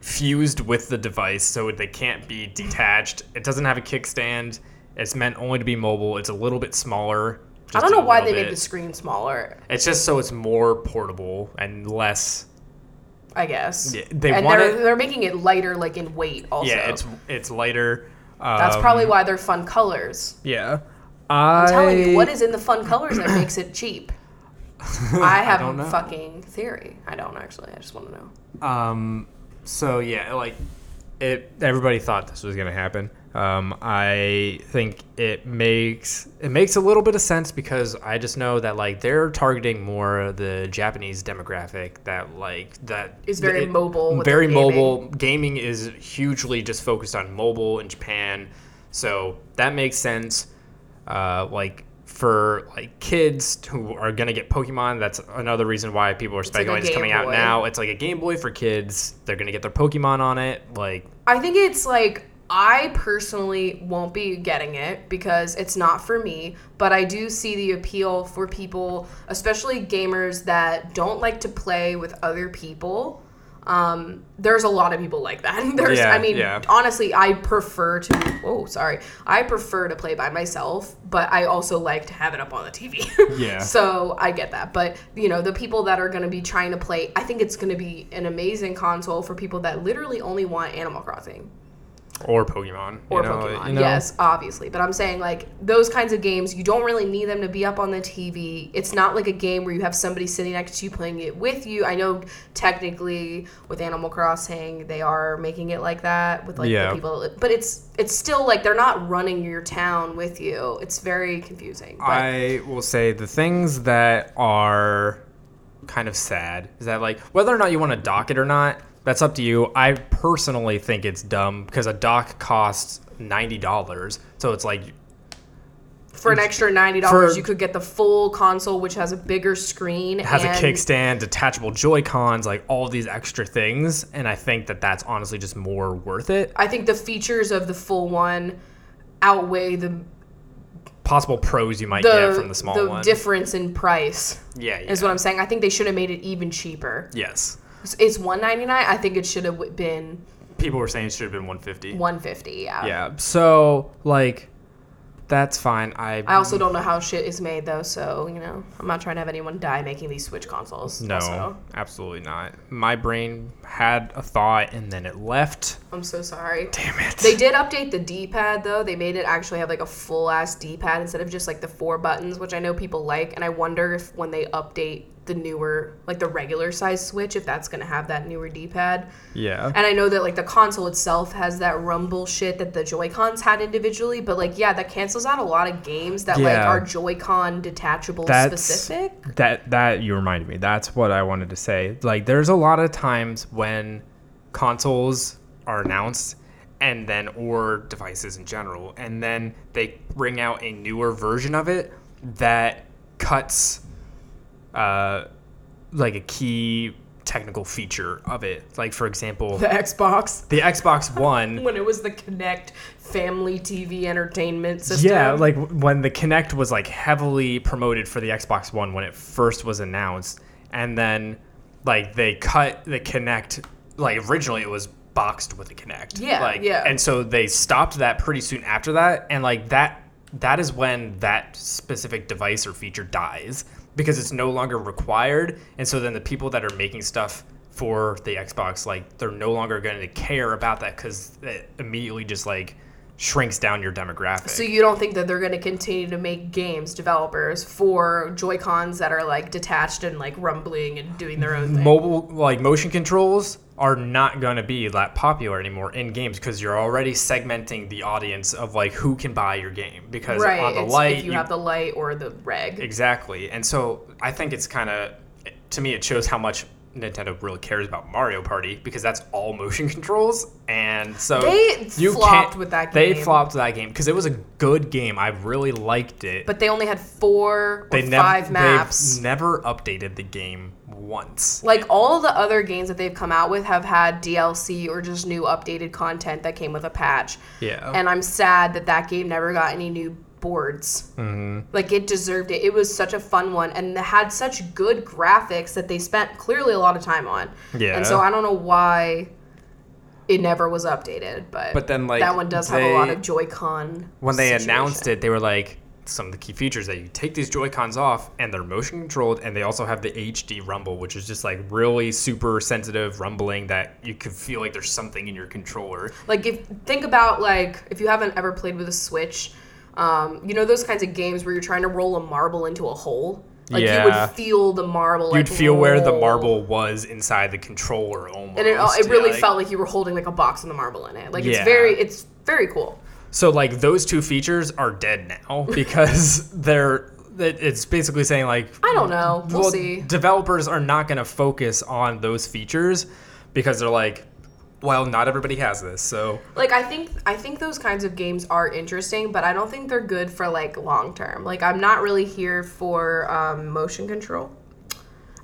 fused with the device, so they can't be detached. It doesn't have a kickstand. It's meant only to be mobile. It's a little bit smaller. I don't know why they bit. the screen smaller. It's just so it's more portable and less. I guess. Yeah, they and want they're it- they're making it lighter, like in weight. Also, Yeah, it's it's lighter. that's Um, probably why they're fun colors. Yeah. I'm I, telling you, what is in the fun colors that makes it cheap? [laughs] I have don't a fucking theory. I don't actually. I just want to know. Um. So yeah, like it. Everybody thought this was gonna happen. Um. I think it makes it makes a little bit of sense because I just know that like they're targeting more the Japanese demographic that like that Is very it- mobile very gaming. mobile. Gaming is hugely just focused on mobile in Japan, so that makes sense. Uh, like for like kids who are gonna get Pokemon, that's another reason why people are like speculating it's Game coming out now. It's like a Game Boy for kids. They're gonna get their Pokemon on it. Like I think it's like I personally won't be getting it because it's not for me, but I do see the appeal for people, especially gamers that don't like to play with other people. Um, there's a lot of people like that. [laughs] There's, Yeah, I mean, yeah. honestly, I prefer to. Oh, sorry, I prefer to play by myself, but I also like to have it up on the TV. [laughs] Yeah. So I get that, but you know, the people that are going to be trying to play, I think it's going to be an amazing console for people that literally only want Animal Crossing or Pokemon. or you know, Pokemon. you know? Yes, obviously. But I'm saying like those kinds of games, you don't really need them to be up on the TV. It's not like a game where you have somebody sitting next to you playing it with you. I know technically with Animal Crossing they are making it like that with like Yeah. the people, but it's it's still like they're not running your town with you. It's very confusing. But I will say the things that are kind of sad is that like whether or not you want to dock it or not, that's up to you. I personally think it's dumb because a dock costs ninety dollars, so it's like for an extra ninety dollars, you could get the full console, which has a bigger screen. has a kickstand, detachable Joy Cons, like all these extra things, and I think that that's honestly just more worth it. I think the features of the full one outweigh the Possible pros you might the, get from the small the one. difference in price yeah, yeah. is what I'm saying. I think they should have made it even cheaper. yes. It's- It's 199. I think it should have been People were saying it should have been 150. 150. Yeah. Yeah. So like that's fine. I I also don't know how shit is made though, so you know I'm not trying to have anyone die making these Switch consoles. no, also. absolutely not. My brain had a thought and then it left. I'm so sorry. Damn it. They did update the D-pad though. They made it actually have like a full ass D-pad instead of just like the four buttons, which I know people like. And I wonder if when they update the newer, like the regular size Switch, if that's gonna have that newer D-pad. yeah. And I know that like the console itself has that rumble shit that the Joy-Cons had individually, but like yeah, that cancels out a lot of games that like are Joy-Con detachable That's specific. that that you reminded me. That's what I wanted to say. Like there's a lot of times when consoles are announced and then or devices in general and then they bring out a newer version of it that cuts uh like a key technical feature of it. Like for example, The Xbox the Xbox [laughs] One when it was the Kinect family TV entertainment system. Yeah, like when the Kinect was like heavily promoted for the Xbox One when it first was announced, and then like they cut the Kinect. Like originally, it was boxed with the Kinect. Yeah, like, yeah. And so they stopped that pretty soon after that, and like that. That is when that specific device or feature dies because it's no longer required, and so then the people that are making stuff for the Xbox, like they're no longer going to care about that because it immediately just like shrinks down your demographic. So you don't think that they're going to continue to make games developers for Joy Cons that are like detached and like rumbling and doing their own thing? mobile like motion controls are not going to be that popular anymore in games because you're already segmenting the audience of like who can buy your game because right. on the it's light if you, have the light or the reg. exactly and so i think it's kind of to me it shows how much Nintendo really cares about Mario Party because that's all motion [laughs] controls, and so They flopped can't- with that They flopped with that game because it was a good game. I really liked it. But they only had four or they never five maps. They've never updated the game once. Like all the other games that they've come out with have had DLC or just new updated content that came with a patch. Yeah. And I'm sad that that game never got any new boards. Mm-hmm. Like it deserved it. It was such a fun one and it had such good graphics that they spent clearly a lot of time on. Yeah. And so I don't know why it never was updated, but But then, like, that one does have a lot of Joy-Con. when they situation. announced it, they were like some of the key features that you take these Joy Cons off and they're motion controlled, and they also have the HD rumble, which is just like really super sensitive rumbling that you could feel like there's something in your controller. Like if think about like if you haven't ever played with a Switch, um, you know those kinds of games where you're trying to roll a marble into a hole. Like you would feel the marble. You'd like, feel where the marble was inside the controller almost. and it, it really Yeah, like- felt like you were holding like a box with the marble in it. Like it's very it's very cool. So like those two features are dead now [laughs] because they're it's basically saying like I don't know. We'll see. Developers are not going to focus on those features because they're like, well, not everybody has this, so Like I think I think those kinds of games are interesting, but I don't think they're good for like long term. Like I'm not really here for um, motion control.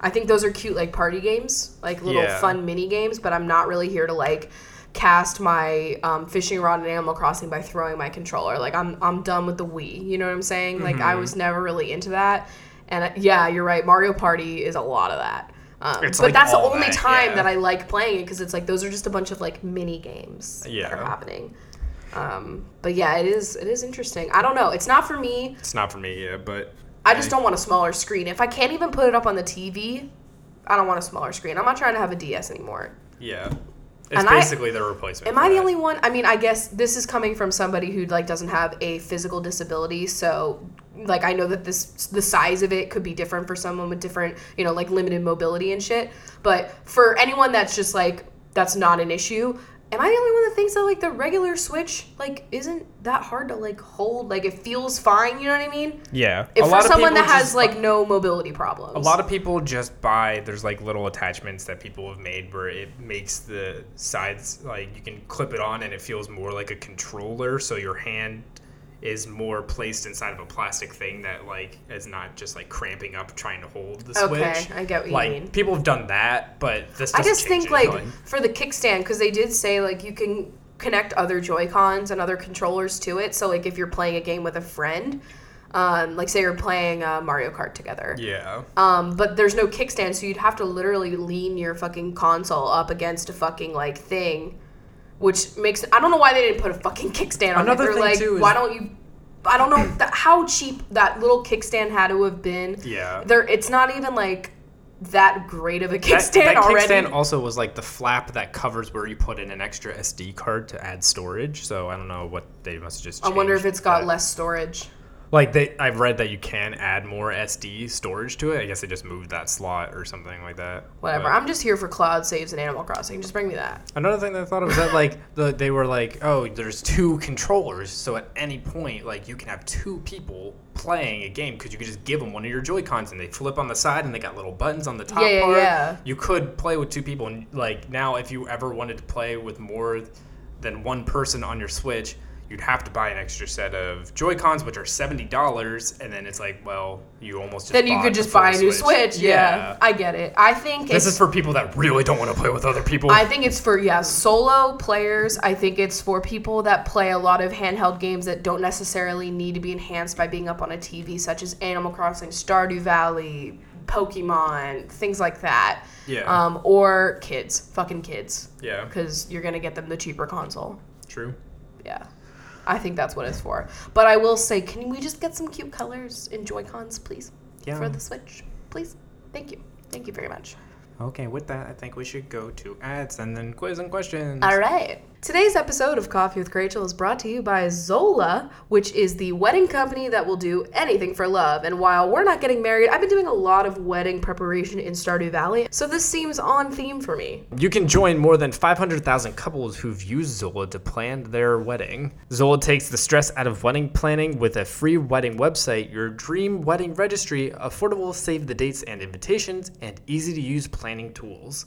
I think those are cute like party games, like little Yeah. fun mini games, but I'm not really here to like cast my um, fishing rod in Animal Crossing by throwing my controller. Like I'm I'm done with the Wii. You know what I'm saying? Like Mm-hmm. I was never really into that. And yeah, you're right. Mario Party is a lot of that. Um, but like that's the only that, time yeah. that I like playing it because it's like those are just a bunch of like mini games that are happening. Um, but yeah, it is it is interesting. I don't know. It's not for me. it's not for me, yeah, but I just don't want a smaller screen. If I can't even put it up on the TV, I don't want a smaller screen. I'm not trying to have a DS anymore. yeah. It's And I- basically the replacement. Am I the that. only one? I mean, I guess this is coming from somebody who like doesn't have a physical disability, so like I know that this the size of it could be different for someone with different, you know, like limited mobility and shit. But for anyone that's just like that's not an issue. Am I the only one that thinks that like the regular Switch like isn't that hard to like hold? Like it feels fine, you know what I mean? Yeah. If a for lot someone people that has just- like no mobility problems. A lot of people just buy there's like little attachments that people have made where it makes the sides like you can clip it on and it feels more like a controller so your hand is more placed inside of a plastic thing that like is not just like cramping up trying to hold the switch. Okay. I get what you like mean. people have done that, but this I just think like for the kickstand because they did say like you can connect other Joy Cons and other controllers to it. So like if you're playing a game with a friend, um, like say you're playing uh, Mario Kart together, yeah. um, but there's no kickstand, so you'd have to literally lean your fucking console up against a fucking like thing, which makes I don't know why they didn't put a fucking kickstand on Another it. They're thing, like, too, is- why don't you? I don't know that, how cheap that little kickstand had to have been. Yeah. There, it's not even like that great of a kickstand that already. kickstand also was like the flap that covers where you put in an extra SD card to add storage. So I don't know what they must just. I wonder if it's got that. less storage. Like they, I've read that you can add more SD storage to it. I guess they just moved that slot or something like that. Whatever. But I'm just here for cloud saves and Animal Crossing. Just bring me that. another thing that I thought of was that like the they were like, oh, there's two controllers, so at any point like you can have two people playing a game because you could just give them one of your Joy Cons and they flip on the side and they got little buttons on the top Yeah, yeah, part. yeah. You could play with two people and like now if you ever wanted to play with more than one person on your Switch. You'd have to buy an extra set of Joy Cons, which are seventy dollars, and then it's like, well, you almost just Then you could just buy a new Switch. Yeah. I get it. I think This is for people that really don't want to play with other people. I think it's for yeah solo players. I think it's for people that play a lot of handheld games that don't necessarily need to be enhanced by being up on a TV, such as Animal Crossing, Stardew Valley, Pokemon, things like that. Yeah. Um, or kids, fucking kids, yeah, because you're gonna get them the cheaper console. true. Yeah. I think that's what it's for. But I will say, can we just get some cute colors in Joy-Cons, please? Yeah. For the Switch, please? Thank you. Thank you very much. Okay, with that, I think we should go to ads and then quiz and questions. All right. Today's episode of Coffee with Rachel is brought to you by Zola, which is the wedding company that will do anything for love. And while we're not getting married, I've been doing a lot of wedding preparation in Stardew Valley, so this seems on theme for me. You can join more than 500,000 couples who've used Zola to plan their wedding. Zola takes the stress out of wedding planning with a free wedding website, your dream wedding registry, affordable save the dates and invitations, and easy to use planning tools.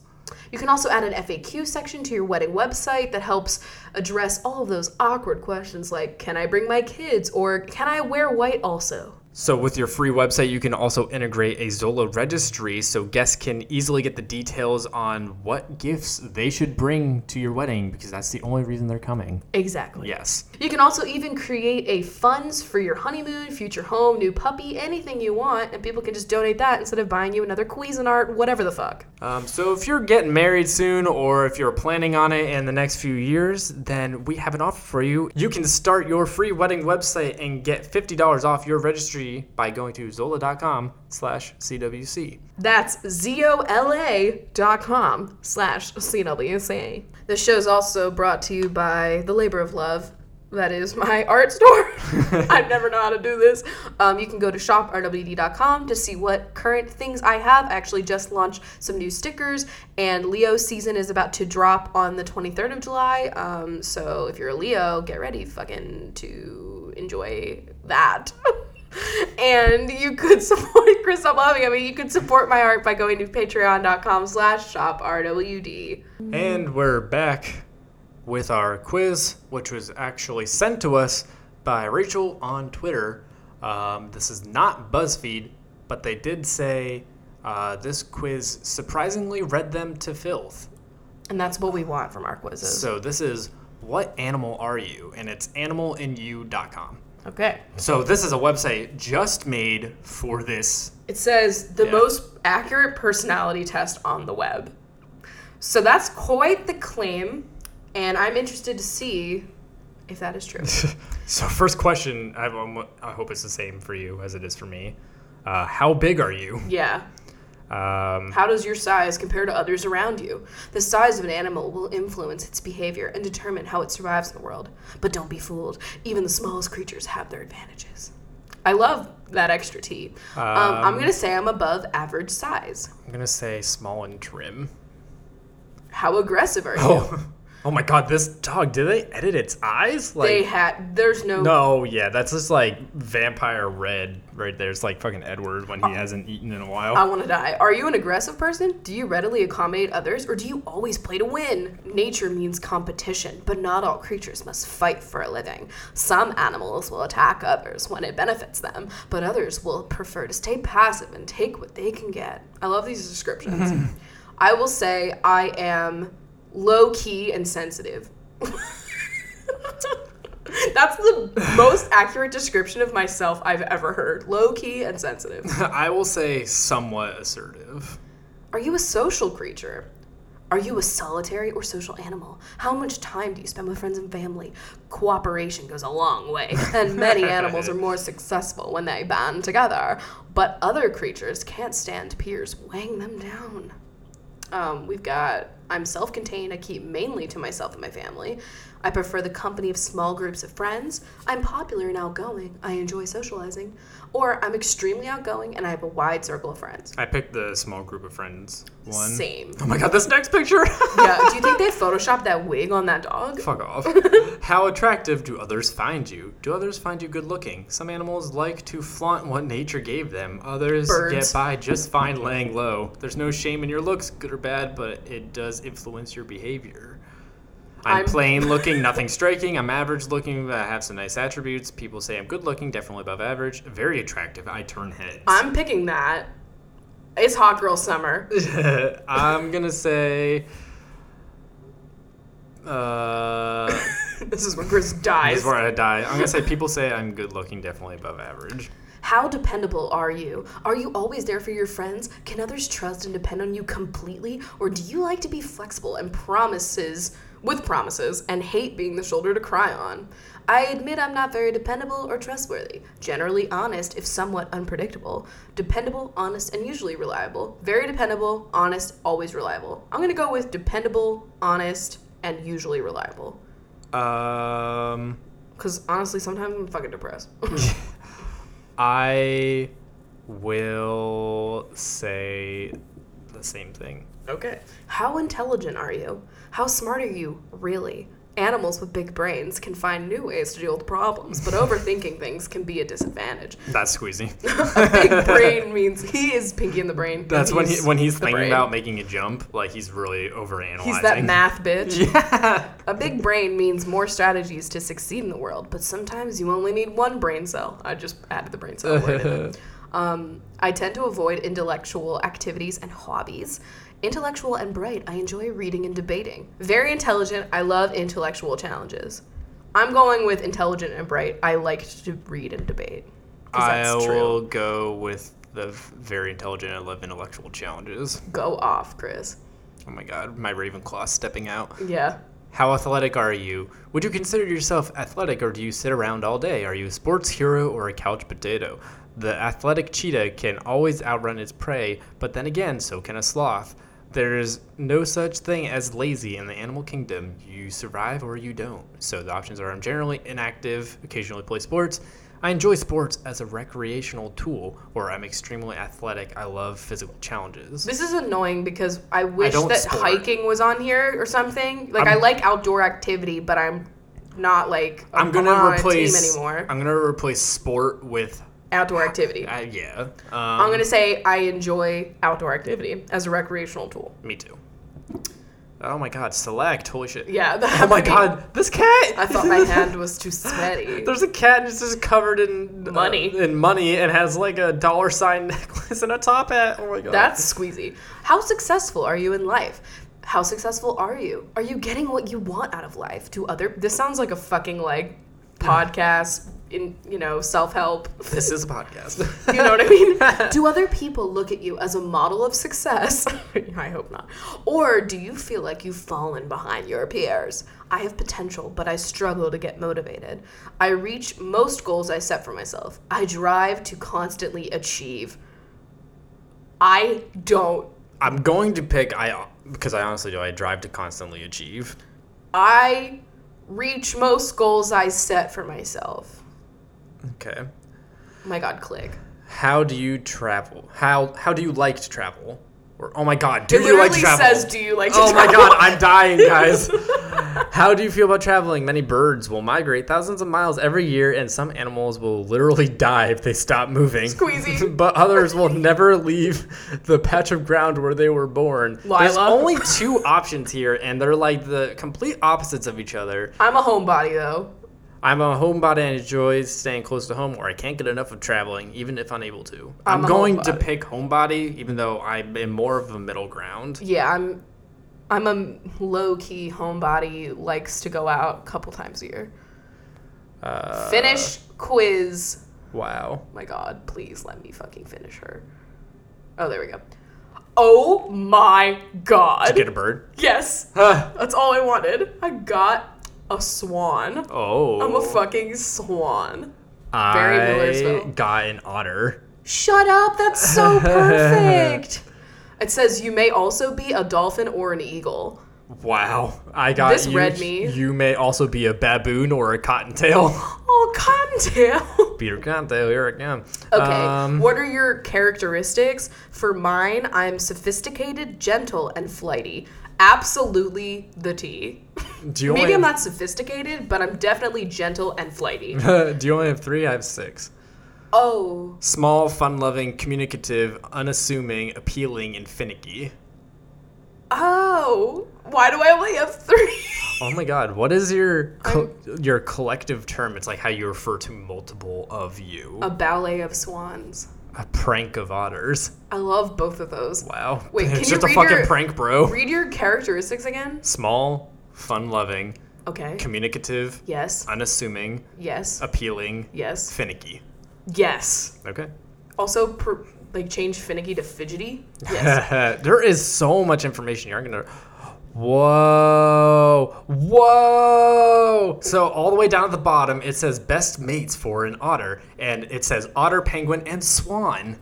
You can also add an FAQ section to your wedding website that helps address all of those awkward questions like Can I bring my kids? or Can I wear white also? So, with your free website, you can also integrate a Zola registry so guests can easily get the details on what gifts they should bring to your wedding because that's the only reason they're coming. Exactly. Yes. You can also even create a funds for your honeymoon, future home, new puppy, anything you want, and people can just donate that instead of buying you another Cuisinart, whatever the fuck. Um, so, if you're getting married soon or if you're planning on it in the next few years, then we have an offer for you. You can start your free wedding website and get $50 off your registry by going to zola.com slash CWC. That's Z-O-L-A dot com slash CWC. This show is also brought to you by The Labor of Love. That is my [laughs] art store. [laughs] I never know how to do this. Um, you can go to shoprwd.com to see what current things I have. I actually just launched some new stickers, and Leo season is about to drop on the 23rd of July. Um, so if you're a Leo, get ready fucking to enjoy that. [laughs] and you could [laughs] support Chris Loving. I mean, you could support my art by going to patreon.com slash shoprwd. And we're back with our quiz, which was actually sent to us by Rachel on Twitter. Um, this is not BuzzFeed, but they did say uh, this quiz surprisingly read them to filth. And that's what we want from our quizzes. So this is What Animal Are You? And it's animalinyou.com. Okay. So this is a website just made for this. It says the Yeah. most accurate personality test on the web. So that's quite the claim, and I'm interested to see if that is true. [laughs] So first question, I, I hope it's the same for you as it is for me. Uh, how big are you? yeah. Um, How does your size compare to others around you? The size of an animal will influence its behavior and determine how it survives in the world. But don't be fooled, even the smallest creatures have their advantages. I love that extra T. Um, I'm going to say I'm above average size. I'm gonna say small and trim. How aggressive are [laughs] you? Oh, oh my God! This dog. Did they edit its eyes? Like, They had, there's no, no, yeah, that's just like vampire red right there. It's like fucking Edward when he oh. hasn't eaten in a while. I want to die. Are you an aggressive person? Do you readily accommodate others, or do you always play to win? Nature means competition, but not all creatures must fight for a living. Some animals will attack others when it benefits them, but others will prefer to stay passive and take what they can get. I love these descriptions. [laughs] I will say I am low key and sensitive. That's the most accurate description of myself I've ever heard. Low key and sensitive. [laughs] I will say somewhat assertive. Are you a social creature? Are you a solitary or social animal? How much time do you spend with friends and family? Cooperation goes a long way, and many [laughs] animals are more successful when they band together. But other creatures can't stand peers weighing them down. Um, we've got I'm self contained, I keep mainly to myself and my family. I prefer the company of small groups of friends. I'm popular and outgoing. I enjoy socializing. Or I'm extremely outgoing and I have a wide circle of friends. I picked the small group of friends one. Same. Oh my God! This next picture. [laughs] Yeah, do you think they photoshopped that wig on that dog? Fuck off. [laughs] How attractive do others find you? Do others find you good looking? Some animals like to flaunt what nature gave them. Others Birds. get by just fine laying low. There's no shame in your looks, good or bad, but it does influence your behavior. I'm, I'm- plain [laughs] looking, nothing striking. I'm average looking, I have some nice attributes. People say I'm good looking, definitely above average. Very attractive. I turn heads. I'm picking that. It's hot girl summer. [laughs] I'm gonna say. Uh, [laughs] this is when Chris dies. This is where I die. I'm gonna say people say I'm good looking, definitely above average. How dependable are you? Are you always there for your friends? Can others trust and depend on you completely? Or do you like to be flexible and promises with promises and hate being the shoulder to cry on? I admit I'm not very dependable or trustworthy. Generally honest, if somewhat unpredictable. Dependable, honest, and usually reliable. Very dependable, honest, always reliable. I'm gonna go with dependable, honest, and usually reliable? Um, Because honestly, sometimes I'm fucking depressed. [laughs] I will say the same thing. okay. How intelligent are you? How smart are you, really? Animals with big brains can find new ways to deal with problems, but overthinking things can be a disadvantage. [laughs] That's squeezy. A [laughs] big brain means he is Pinky and the Brain. That's when he when he's thinking brain. about making a jump, like he's really overanalyzing. He's that math [laughs] bitch. Yeah. A big brain means more strategies to succeed in the world, but sometimes you only need one brain cell. I just added the brain cell word in. Um, I tend to avoid intellectual activities and hobbies. Intellectual and bright, I enjoy reading and debating. Very intelligent, I love intellectual challenges. I'm going with intelligent and bright. I like to read and debate. I will go with the very intelligent I love intellectual challenges. Go off, Chris. Oh my god, my Ravenclaw stepping out. Yeah. How athletic are you? Would you consider yourself athletic or do you sit around all day? Are you a sports hero or a couch potato? The athletic cheetah can always outrun its prey, but then again, so can a sloth. There's no such thing as lazy in the animal kingdom. You survive or you don't. So the options are I'm generally inactive, occasionally play sports. I enjoy sports as a recreational tool, or I'm extremely athletic. I love physical challenges. This is annoying because I wish don't that sport. hiking was on here or something. Like i I'm- like outdoor activity, but I'm not like i I'm gonna on a replace team anymore. I'm gonna replace sport with outdoor activity. uh, yeah. Um, I'm gonna say I enjoy outdoor activity as a recreational tool. Me too. Oh my god, select. Holy shit. Yeah. Oh my god, this cat! I thought my hand was too sweaty. [laughs] There's a cat and it's just covered in uh, Money. in money and has like a dollar sign [laughs] necklace and a top hat. Oh my god. That's squeezy. How successful are you in life? How successful are you? Are you getting what you want out of life? Do other this sounds like a fucking like podcast in you know self-help this is a podcast. [laughs] You know what I mean? [laughs] do other people look at you as a model of success? [laughs] I hope not. Or do you feel like you've fallen behind your peers? I have potential, but I struggle to get motivated. I reach most goals I set for myself. I drive to constantly achieve. I don't. I'm going to pick I because I honestly do. I drive to constantly achieve. I reach most goals I set for myself. Okay. My god, click. How do you travel? How how do you like to travel? Or oh my god, do It you like literally to travel? says, "Do you like to Oh my god, I'm dying, guys. [laughs] How do you feel about traveling? Many birds will migrate thousands of miles every year, and some animals will literally die if they stop moving. Squeezy. [laughs] but others will never leave the patch of ground where they were born. There's Lila. only two options here, and they're like the complete opposites of each other. I'm a homebody though. I'm a homebody and enjoy staying close to home, or I can't get enough of traveling, even if unable to. I'm, I'm going to pick homebody, even though I'm in more of a middle ground. Yeah, I'm I'm a low key homebody, likes to go out a couple times a year. Uh, Finish quiz. Wow. My god, please let me fucking finish her. Oh, there we go. Oh my god. Get a bird. yes. Huh. That's all I wanted. I got a swan. Oh. I'm a fucking swan. Barry I Millersville. got an otter. Shut up, that's so [laughs] perfect. It says you may also be a dolphin or an eagle. Wow. I got This you. read me. You may also be a baboon or a cottontail. [laughs] Oh, cottontail. [laughs] Peter Cottontail, here I am. Okay. Um, what are your characteristics? For mine, I'm sophisticated, gentle, and flighty. Absolutely the T. do you Maybe only I'm not sophisticated, but I'm definitely gentle and flighty. [laughs] do you only have three? I have six. oh, Small, fun-loving, communicative, unassuming, appealing, and finicky. oh. Why do I only have three? Oh my God! What is your [laughs] co- your collective term? It's like how you refer to multiple of you. A ballet of swans. A prank of otters. I love both of those. Wow. Wait, can it's you just a read fucking your- prank, bro. Read your characteristics again. Small, fun-loving, Okay. communicative, Yes. unassuming, Yes. appealing, Yes. finicky. Yes. Okay. Also, per, like change finicky to fidgety. Yes. [laughs] there is so much information. I'm gonna. Whoa! Whoa! So all the way down at the bottom, it says best mates for an otter, and it says otter, penguin, and swan.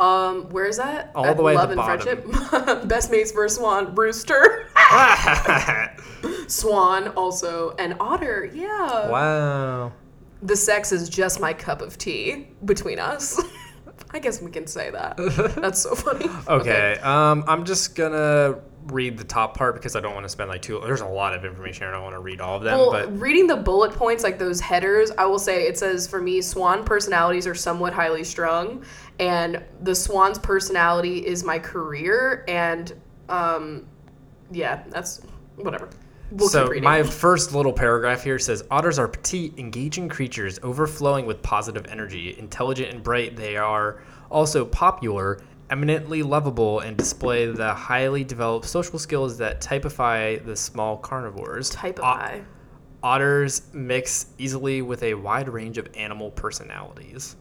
um, where is that? All the way at Love the and friendship. [laughs] Best mates for a swan. Rooster. [laughs] Swan also, and otter. Yeah. Wow. The sex is just my cup of tea between us. [laughs] I guess we can say that. That's so funny. Okay. Um, I'm just gonna read the top part because I don't want to spend like two. There's a lot of information. here, I don't want to read all of them, Well, but reading the bullet points, like those headers, I will say it says for me, swan personalities are somewhat highly strung, and the swan's personality is my career, and um, yeah, that's whatever. We'll so my first little paragraph here says otters are petite, engaging creatures, overflowing with positive energy, intelligent and bright. They are also popular, eminently lovable, and display the highly developed social skills that typify the small carnivores. type of Ot- Otters mix easily with a wide range of animal personalities.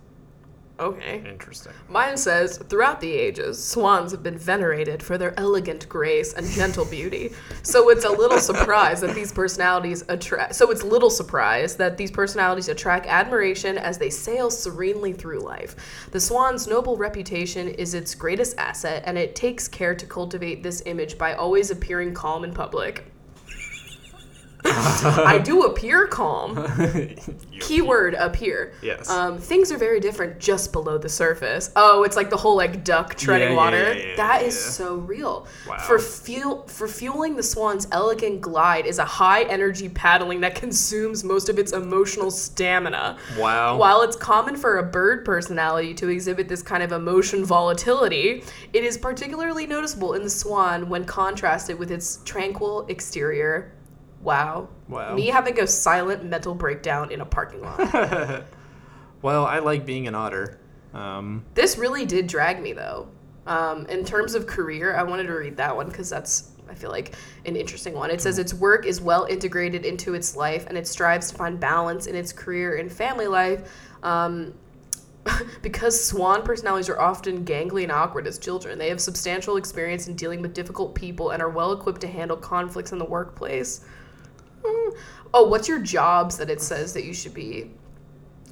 Okay. Interesting. Mine says, throughout the ages, swans have been venerated for their elegant grace and gentle beauty. So it's a little [laughs] surprise that these personalities attract. So it's little surprise that these personalities attract admiration as they sail serenely through life. The swan's noble reputation is its greatest asset, and it takes care to cultivate this image by always appearing calm in public. I do appear calm. [laughs] [laughs] Keyword appear. Yes. Um, things are very different just below the surface. Oh, it's like the whole like duck treading Yeah, water. yeah, yeah, That is so real. Wow. For fuel for fueling the swan's elegant glide is a high energy paddling that consumes most of its emotional stamina. Wow. While it's common for a bird personality to exhibit this kind of emotion volatility, it is particularly noticeable in the swan when contrasted with its tranquil exterior. Wow. Wow. Me having a silent mental breakdown in a parking lot. [laughs] Well, I like being an otter. Um, This really did drag me though. Um, in terms of career, I wanted to read that one because that's I feel like an interesting one. It says its work is well integrated into its life and it strives to find balance in its career and family life. Um, [laughs] because swan personalities are often gangly and awkward as children, they have substantial experience in dealing with difficult people and are well equipped to handle conflicts in the workplace. Hmm. Oh, what's your jobs that it says that you should be?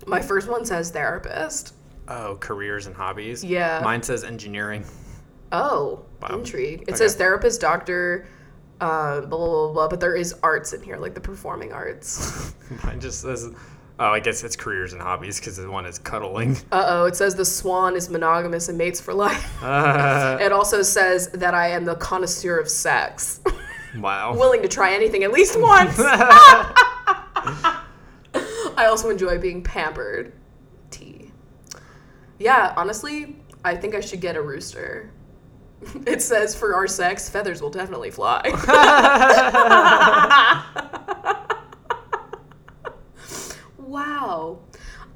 My first one says therapist. oh, careers and hobbies. Yeah. Mine says engineering. Oh, Wow. intrigue. It Okay. says therapist, doctor, uh, blah, blah, blah, blah, but there is arts in here, like the performing arts. [laughs] Mine just says. Oh, I guess it's careers and hobbies because the one is cuddling. Uh oh, it says the swan is monogamous and mates for life. Uh, [laughs] It also says that I am the connoisseur of sex, [laughs] wow. willing to try anything at least [laughs] once. [laughs] I also enjoy being pampered. T. Yeah, honestly, I think I should get a rooster. [laughs] It says for our sex, feathers will definitely fly. wow.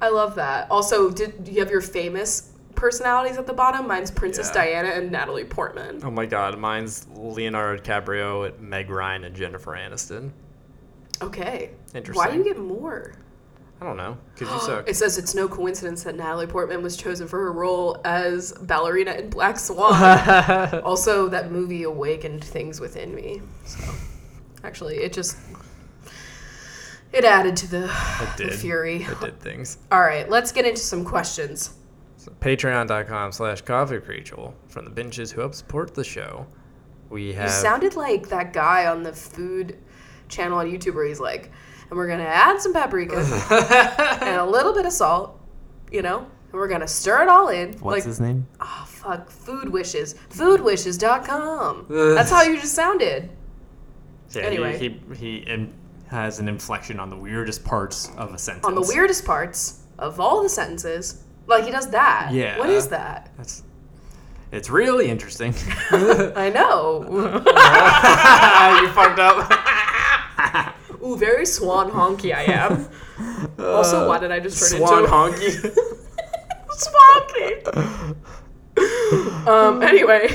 I love that. Also, did do you have your famous personalities at the bottom? Mine's Princess Yeah. Diana and Natalie Portman. oh my God, mine's Leonardo DiCaprio, Meg Ryan, and Jennifer Aniston. Okay. Interesting. Why do you get more? I don't know, because you [gasps] suck. It says it's no coincidence that Natalie Portman was chosen for her role as ballerina in Black Swan. [laughs] also, that movie awakened things within me. So, actually, it just it added to the, the fury. It did things. All right, let's get into some questions. So Patreon.com slash coffee Rachel from the benches who help support the show. We have. You sounded like that guy on the food channel on YouTube where he's like, and we're gonna add some paprika [laughs] and a little bit of salt, you know, and we're gonna stir it all in. what's like, his name? Oh fuck, food wishes. Foodwishes.com. [laughs] That's how you just sounded. Yeah, Anyway. he he, he in, has an inflection on the weirdest parts of a sentence. On the weirdest parts of all the sentences. Like he does that. Yeah. What is that? That's it's really interesting. [laughs] I know. [laughs] you fucked up. [laughs] Ooh, very swan honky I am. also, why did I just turn Swan into swan honky. swanky? um. Anyway,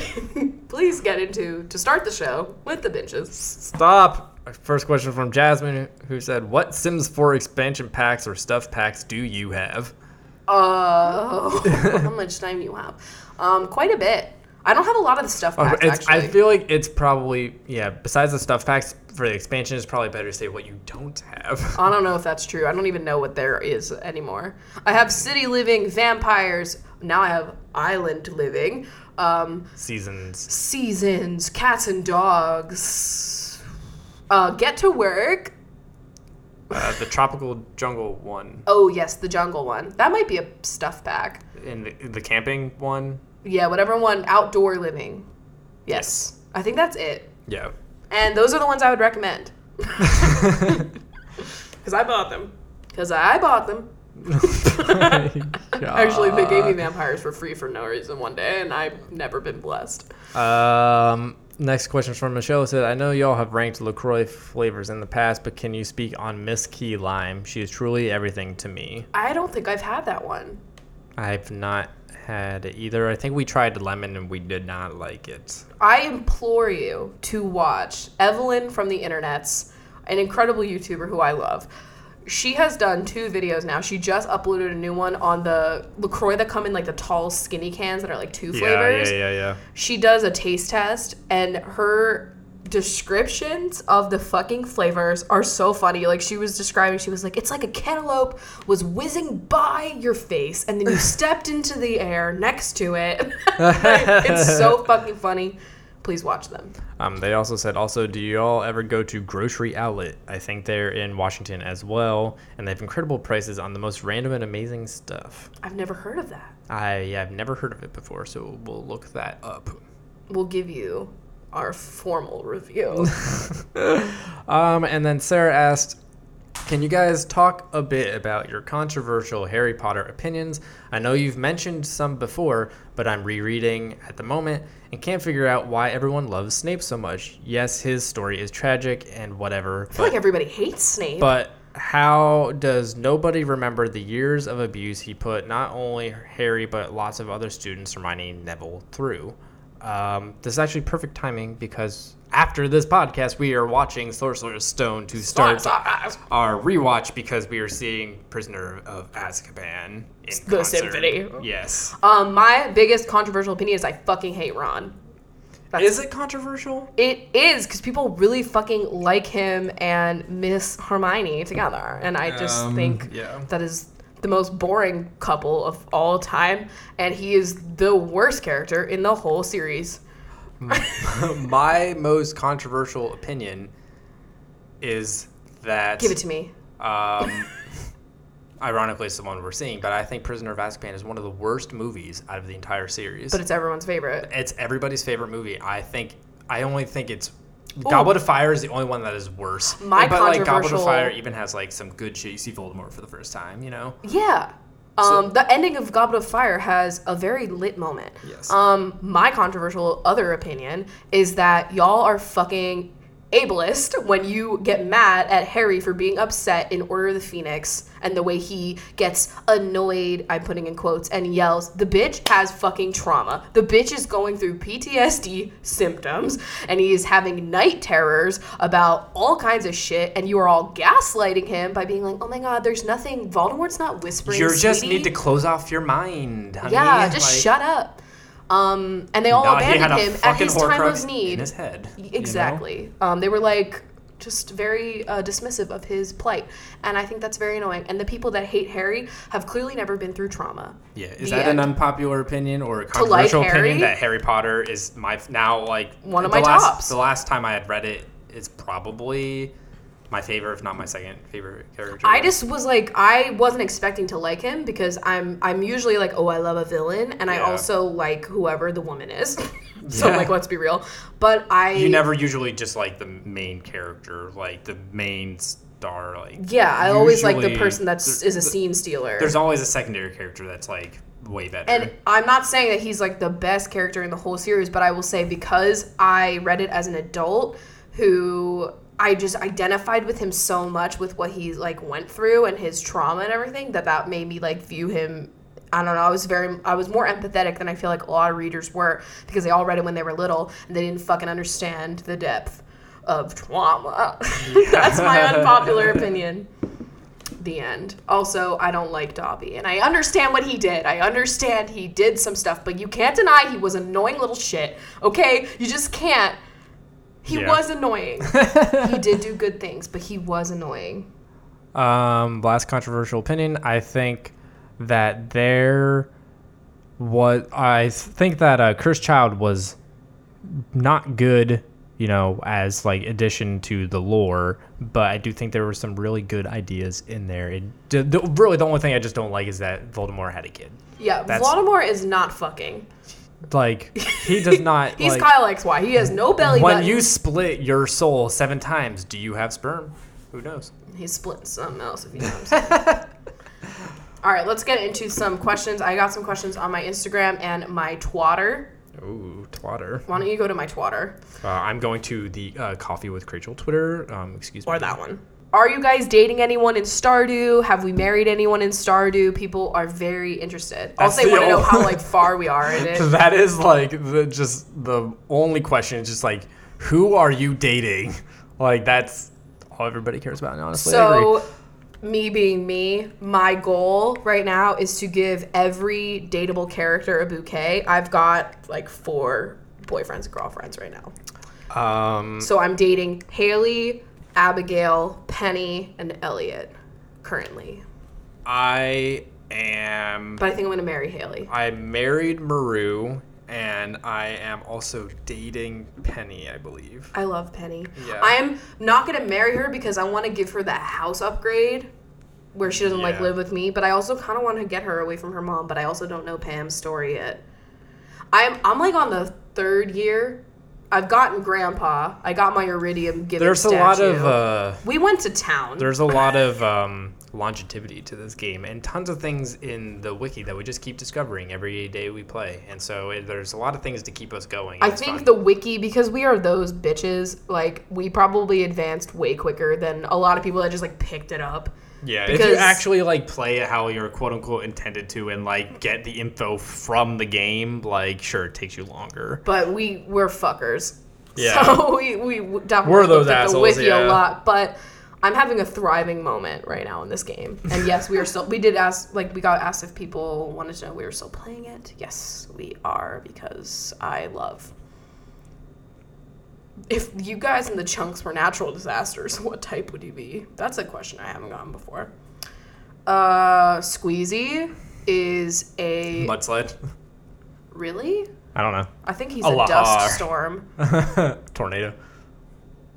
please get into to start the show with the benches. Stop. First question from Jasmine, who said, "What Sims 4 expansion packs or stuff packs do you have?" Uh, [laughs] [laughs] how much time do you have? Um, quite a bit. I don't have a lot of the stuff Oh, packs it's, I feel like it's probably yeah. Besides the stuff packs for the expansion, it's probably better to say what you don't have. [laughs] I don't know if that's true. I don't even know what there is anymore. I have city living, vampires. Now I have island living, um, Seasons. seasons, cats and dogs. Uh, Get to Work. Uh, the tropical jungle one Oh yes, the jungle one. That might be a stuff pack. and the, the camping one. Yeah, whatever one. Outdoor living. Yes. I think that's it. Yeah. And those are the ones I would recommend. [laughs] [laughs] Because I bought them. Because I bought them. [laughs] Actually, they gave me vampires for free for no reason one day, and I've never been blessed. Um, next question from Michelle said, "I know y'all have ranked Lacroix flavors in the past, but can you speak on Miss Key Lime? She is truly everything to me. I don't think I've had that one. I've not had it either. I think we tried lemon and we did not like it. I implore you to watch Evelyn from the internets, an incredible YouTuber who I love. She has done two videos now. She just uploaded a new one on the LaCroix that come in like the tall, skinny cans that are like two flavors. yeah, yeah. She does a taste test, and her descriptions of the fucking flavors are so funny. Like she was describing, she was like, "It's like a cantaloupe was whizzing by your face, and then you [laughs] stepped into the air next to it." [laughs] [laughs] it's so fucking funny. Please watch them. Um, they also said, also, do you all ever go to Grocery Outlet? I think they're in Washington as well, and they have incredible prices on the most random and amazing stuff. I've never heard of that. I i've never heard of it before, so we'll look that up. We'll give you our formal review. [laughs] Um, and then Sarah asked, can you guys talk a bit about your controversial Harry Potter opinions? I know you've mentioned some before, but I'm rereading at the moment and can't figure out why everyone loves Snape so much. Yes, his story is tragic and whatever, I feel like everybody hates Snape. but how does nobody remember the years of abuse he put not only Harry but lots of other students, Hermione, Neville, through? Um, this is actually perfect timing because after this podcast, we are watching Sorcerer's Stone to start our rewatch because we are seeing Prisoner of Azkaban in The concert. symphony. Yes. um, my biggest controversial opinion is I fucking hate Ron. That's Is it controversial? It is because people really fucking like him and Miss Hermione together, and I just Um, think yeah. that is the most boring couple of all time, and he is the worst character in the whole series. [laughs] My most controversial opinion is that Give it to me. um, [laughs] ironically it's the one we're seeing, but I think Prisoner of Azkaban is one of the worst movies out of the entire series. But it's everyone's favorite. it's everybody's favorite movie. I think I only think it's Goblet of Fire is the only one that is worse. My but like Goblet of Fire even has like some good shit. You see Voldemort for the first time, you know. Yeah. Um, the ending of Goblet of Fire has a very lit moment. Yes. Um, my controversial other opinion is that y'all are fucking ableist when you get mad at Harry for being upset in Order of the Phoenix and the way he gets annoyed, I'm putting in quotes, and yells. The bitch has fucking trauma. The bitch is going through PTSD symptoms and he is having night terrors about all kinds of shit, and you are all gaslighting him by being like, oh my god, there's nothing. Voldemort's not whispering. You just need to close off your mind, honey. Yeah, just Like, shut up. Um, and they all nah, abandoned him at his time of need. in his head. you know? Exactly. Um, they were like just very uh, dismissive of his plight, and I think that's very annoying. And the people that hate Harry have clearly never been through trauma. Yeah, is The that an unpopular opinion or a like controversial Harry? opinion that Harry Potter is my now like One of my last, tops. The last time I had read it is probably my favorite, if not my second favorite character. I just was like, I wasn't expecting to like him because I'm I'm usually like, oh, I love a villain, and I also like whoever the woman is. [laughs] so Yeah. like, let's be real. But I you never usually just like the main character, like the main star. Like yeah, I always like the person that's there- is a scene stealer. There's always a secondary character that's like way better. And I'm not saying that he's like the best character in the whole series, but I will say because I read it as an adult who I just identified with him so much with what he like went through and his trauma and everything that that made me like view him I don't know. I was very, I was more empathetic than I feel like a lot of readers were because they all read it when they were little and they didn't fucking understand the depth of trauma. [laughs] That's my unpopular opinion the end. Also, I don't like Dobby, and I understand what he did. I understand he did some stuff, but you can't deny he was annoying little shit. Okay, you just can't. He Yeah. was annoying. [laughs] he did do good things, but he was annoying. Um, last controversial opinion. I think that there was. I think that uh, Cursed Child was not good you know, as like addition to the lore. But I do think there were some really good ideas in there. It, the, the, really, the only thing I just don't like is that Voldemort had a kid. Yeah, That's- Voldemort is not fucking. Like he does [laughs] not. He's like, Kyle XY. He has no belly When button. you split your soul seven times, do you have sperm? Who knows? He's splitting something else if you know what I'm saying. [laughs] All right, let's get into some questions. I got some questions on my Instagram and my Twatter. Ooh, twatter. Why don't you go to my Twatter Uh, I'm going to the uh, Coffee with Rachel Twitter. Um, excuse me. or that one? Are you guys dating anyone in Stardew? Have we married anyone in Stardew? People are very interested. That's Also, they the want to know how like far we are in [laughs] it. That is like the just the only question. Is just like, who are you dating? Like that's all everybody cares about. Honestly, So, me being me, my goal right now is to give every dateable character a bouquet. I've got like four boyfriends and girlfriends right now. Um, So I'm dating Haley, Abigail, Penny, and Elliot currently. I am. But I think I'm gonna marry Haley. I married Maru, and I am also dating Penny, I believe. I love Penny. Yeah. I am not gonna marry her because I want to give her that house upgrade where she doesn't like live with me. But I also kind of want to get her away from her mom. But I also don't know Pam's story yet. I'm I'm like on the third year. I've gotten Grandpa. I got my Iridium given There's a lot of uh, we went to town. there's a lot of um, longevity to this game, and tons of things in the wiki that we just keep discovering every day we play. And so it, there's a lot of things to keep us going. I think fun. the wiki because we are those bitches. Like we probably advanced way quicker than a lot of people that just like picked it up. Yeah, if you Because- actually like play it how you're quote unquote intended to and like get the info from the game, like sure it takes you longer. but we we're fuckers. Yeah. [laughs] So we we definitely We're those at the assholes, wiki yeah. a lot, but I'm having a thriving moment right now in this game. And [laughs] yes, we are still we did ask like we got asked if people wanted to know we were still playing it. Yes, we are because I love if you guys in the chunks were natural disasters, [laughs] what type would you be? That's a question I haven't gotten before. Uh Squeezy is a Mudslide. really? I don't know. I think he's A a, dust storm. [laughs] Tornado.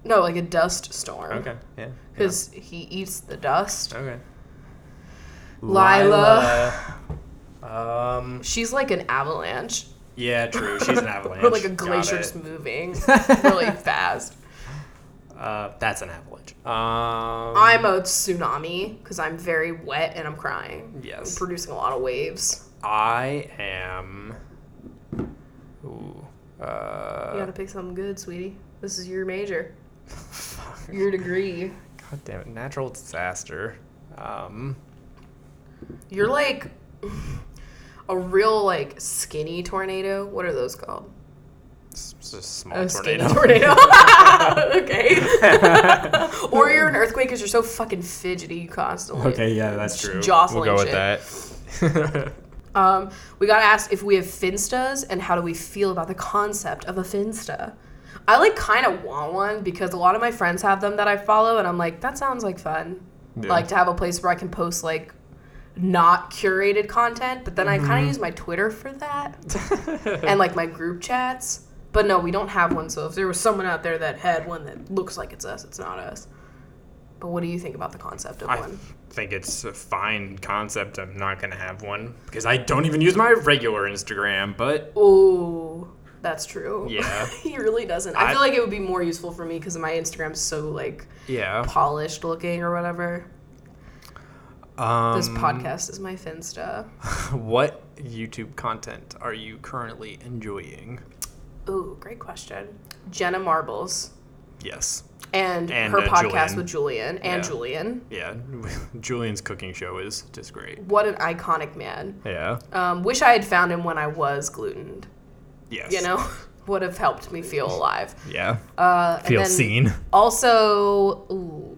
No, like a dust storm. Okay. Yeah. Because he eats the dust. Okay. Lila. Lila. Um. She's like an avalanche. Yeah. True. She's an [laughs] avalanche. Or like a glacier just moving [laughs] really fast. Uh, that's an avalanche. Um. I'm a tsunami because I'm very wet and I'm crying. Yes. I'm producing a lot of waves. I am. Ooh. Uh. You gotta pick something good, sweetie. This is your major. [laughs] Your degree. God damn it! Natural disaster. Um. You're like a real like skinny tornado. What are those called? It's a small A skinny tornado. tornado. [laughs] [laughs] okay. [laughs] or you're an earthquake because you're so fucking fidgety constantly. Okay, yeah, that's true. Jostling we'll go with that. Um, we got asked if we have finstas and how do we feel about the concept of a finsta. I like kind of want one because a lot of my friends have them that I follow, and I'm like, that sounds like fun. Yeah. Like to have a place where I can post like not curated content, but then I Mm-hmm. kind of use my Twitter for that [laughs] and like my group chats. But no, we don't have one. So if there was someone out there that had one that looks like it's us, it's not us. But what do you think about the concept of one? I one? think it's a fine concept. I'm not gonna have one because I don't even use my regular Instagram. But Oh, that's true. Yeah. [laughs] he really doesn't. I, I- feel like it would be more useful for me because my Instagram's so like yeah, polished looking or whatever. Um, This podcast is my Finsta. [laughs] What YouTube content are you currently enjoying? Ooh, great question. Jenna Marbles Yes. and, And, her uh, podcast Julian. with Julian and Yeah. Julian. Yeah. [laughs] Julian's cooking show is just great. What an iconic man. Yeah. Um, wish I had found him when I was glutened. Yes. You know, [laughs] would have helped me feel alive. Yeah. Uh, and Feel seen. Also, ooh,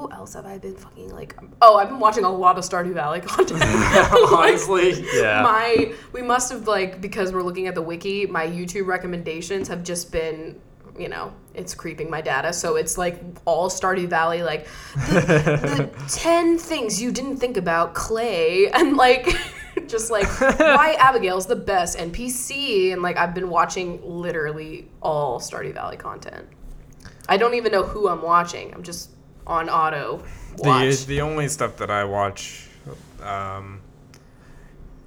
who else have I been fucking like? Oh, I've been watching a lot of Stardew Valley [laughs] content. [laughs] Honestly, yeah. my we must have like because we're looking at the wiki. My YouTube recommendations have just been. You know, it's creeping my data, so it's like all Stardew Valley, like the, the [laughs] ten things you didn't think about clay, and like just like why Abigail's the best NPC, and like I've been watching literally all Stardew Valley content. I don't even know who I'm watching. I'm just on auto watch. The, the only stuff that I watch um,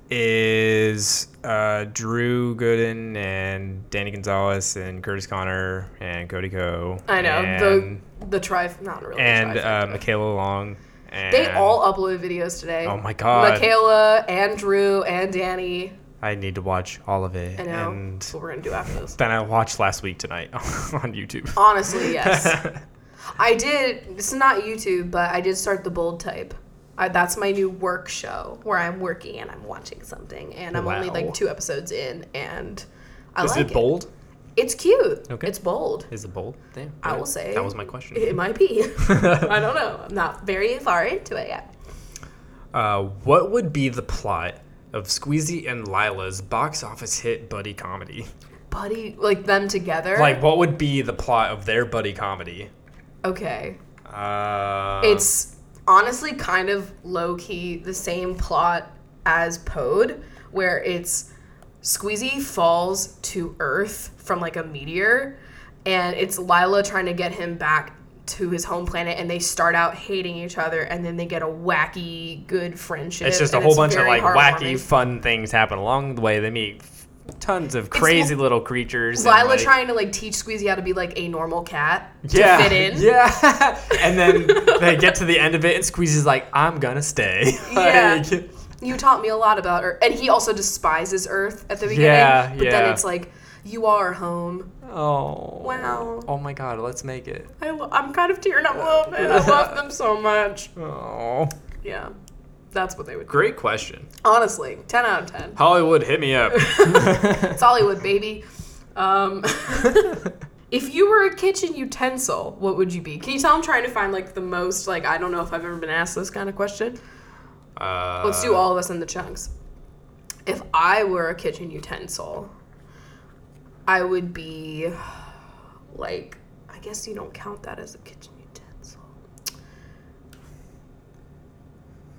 is uh, Drew Gooden and Danny Gonzalez and Kurtis Conner and Cody Ko. I know and, the the tri not really and uh. Michaela Long. And They all uploaded videos today. Oh my God. Michaela and Drew and Danny. I need to watch all of it. I know. And That's what we're gonna do after this. then I watched last week tonight [laughs] on YouTube. Honestly, yes. [laughs] I did. Is not YouTube, but I did start the bold type. I, that's my new work show where I'm working and I'm watching something, and I'm only like two episodes in, and I Is like it bold? It's cute. Okay. It's bold. Is it bold? Damn. I will say That was my question. It might be. [laughs] I don't know. I'm not very far into it yet. Uh, what would be the plot of Squeezy and Lila's box office hit buddy comedy? Buddy, like them together. Like, what would be the plot of their buddy comedy? Okay, Uh, it's honestly kind of low key the same plot as Pod, where it's Squeezy falls to Earth from like a meteor, and it's Lila trying to get him back to his home planet, and they start out hating each other, and then they get a wacky good friendship. it's just a whole bunch of like wacky, fun things happen along the way. They meet tons of crazy little creatures. and, Lila like- trying to like teach Squeezy how to be like a normal cat to yeah, fit in. [laughs] Yeah, [laughs] and then they get to the end of it, and Squeezy's like, "I'm gonna stay." [laughs] Yeah. You taught me a lot about Earth. And he also despises Earth at the beginning. Yeah, but then it's like, you are home. oh. Wow. Oh my God, let's make it. I lo- I'm kind of tearing up a little bit. I love them so much. Oh. Yeah. That's what they would do. Great question. Honestly, 10 out of 10. Hollywood, hit me up. [laughs] It's Hollywood, baby. Um, [laughs] if you were a kitchen utensil, what would you be? Can you tell I'm trying to find like the most, like, I don't know if I've ever been asked this kind of question. Uh, Let's do all of us in the chunks. If I were a kitchen utensil, I would be like, I guess you don't count that as a kitchen utensil.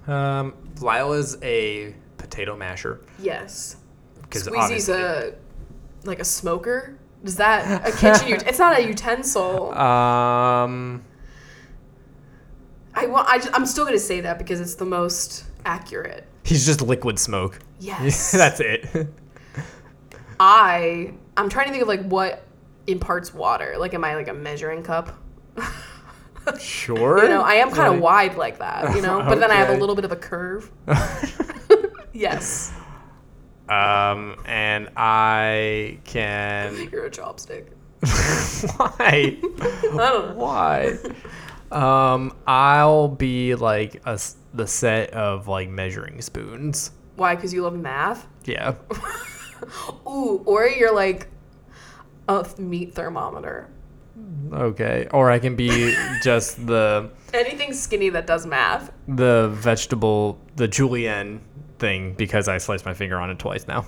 Um, Lila's a potato masher. Yes. 'Cause Squeezy's a like a smoker. Is that a kitchen? ut- it's not a utensil. Um, I want. I I'm still gonna say that because it's the most accurate. he's just liquid smoke. Yes. [laughs] That's it. I. I'm trying to think of like what imparts water. Like, am I like a measuring cup? [laughs] sure. You know, I am kind of Like- wide like that, you know, but then I have a little bit of a curve. [laughs] yes, Um, and I can. [laughs] you're a chopstick. [laughs] Why? I don't know. Why? Um, I'll be like a, the set of like measuring spoons. Why? Because you love math. Yeah. Ooh, or you're like a meat thermometer. Okay. Or I can be just the [laughs] Anything skinny that does math. the vegetable, the julienne thing because I sliced my finger on it twice now.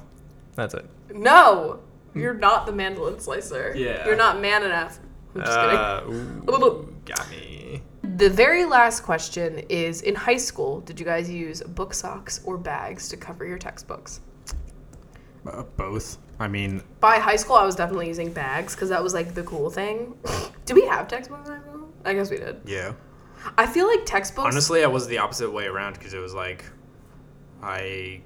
That's it. No, you're not the mandolin slicer. Yeah. You're not man enough. I'm just Uh, [laughs] kidding. ooh, got me. The very last question is: In high school, did you guys use book socks or bags to cover your textbooks? Uh, both. I mean, By high school, I was definitely using bags because that was like the cool thing. [laughs] did we have textbooks? in high school? I guess we did. yeah. I feel like textbooks. Honestly, I was the opposite way around because it was like I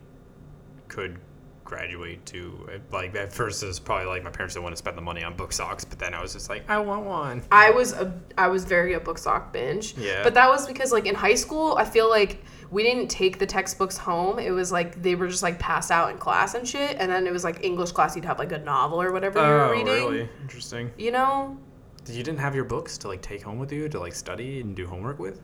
could graduate to like at first it was probably like my parents didn't want to spend the money on book socks, but then I was just like I want one. I was a I was very a book sock binge. Yeah. But that was because like in high school, I feel like we didn't take the textbooks home. It was like they were just like passed out in class and shit. And then it was like English class, you'd have like a novel or whatever you were Oh, reading. really? Interesting. You know, You didn't have your books to like take home with you to like study and do homework with?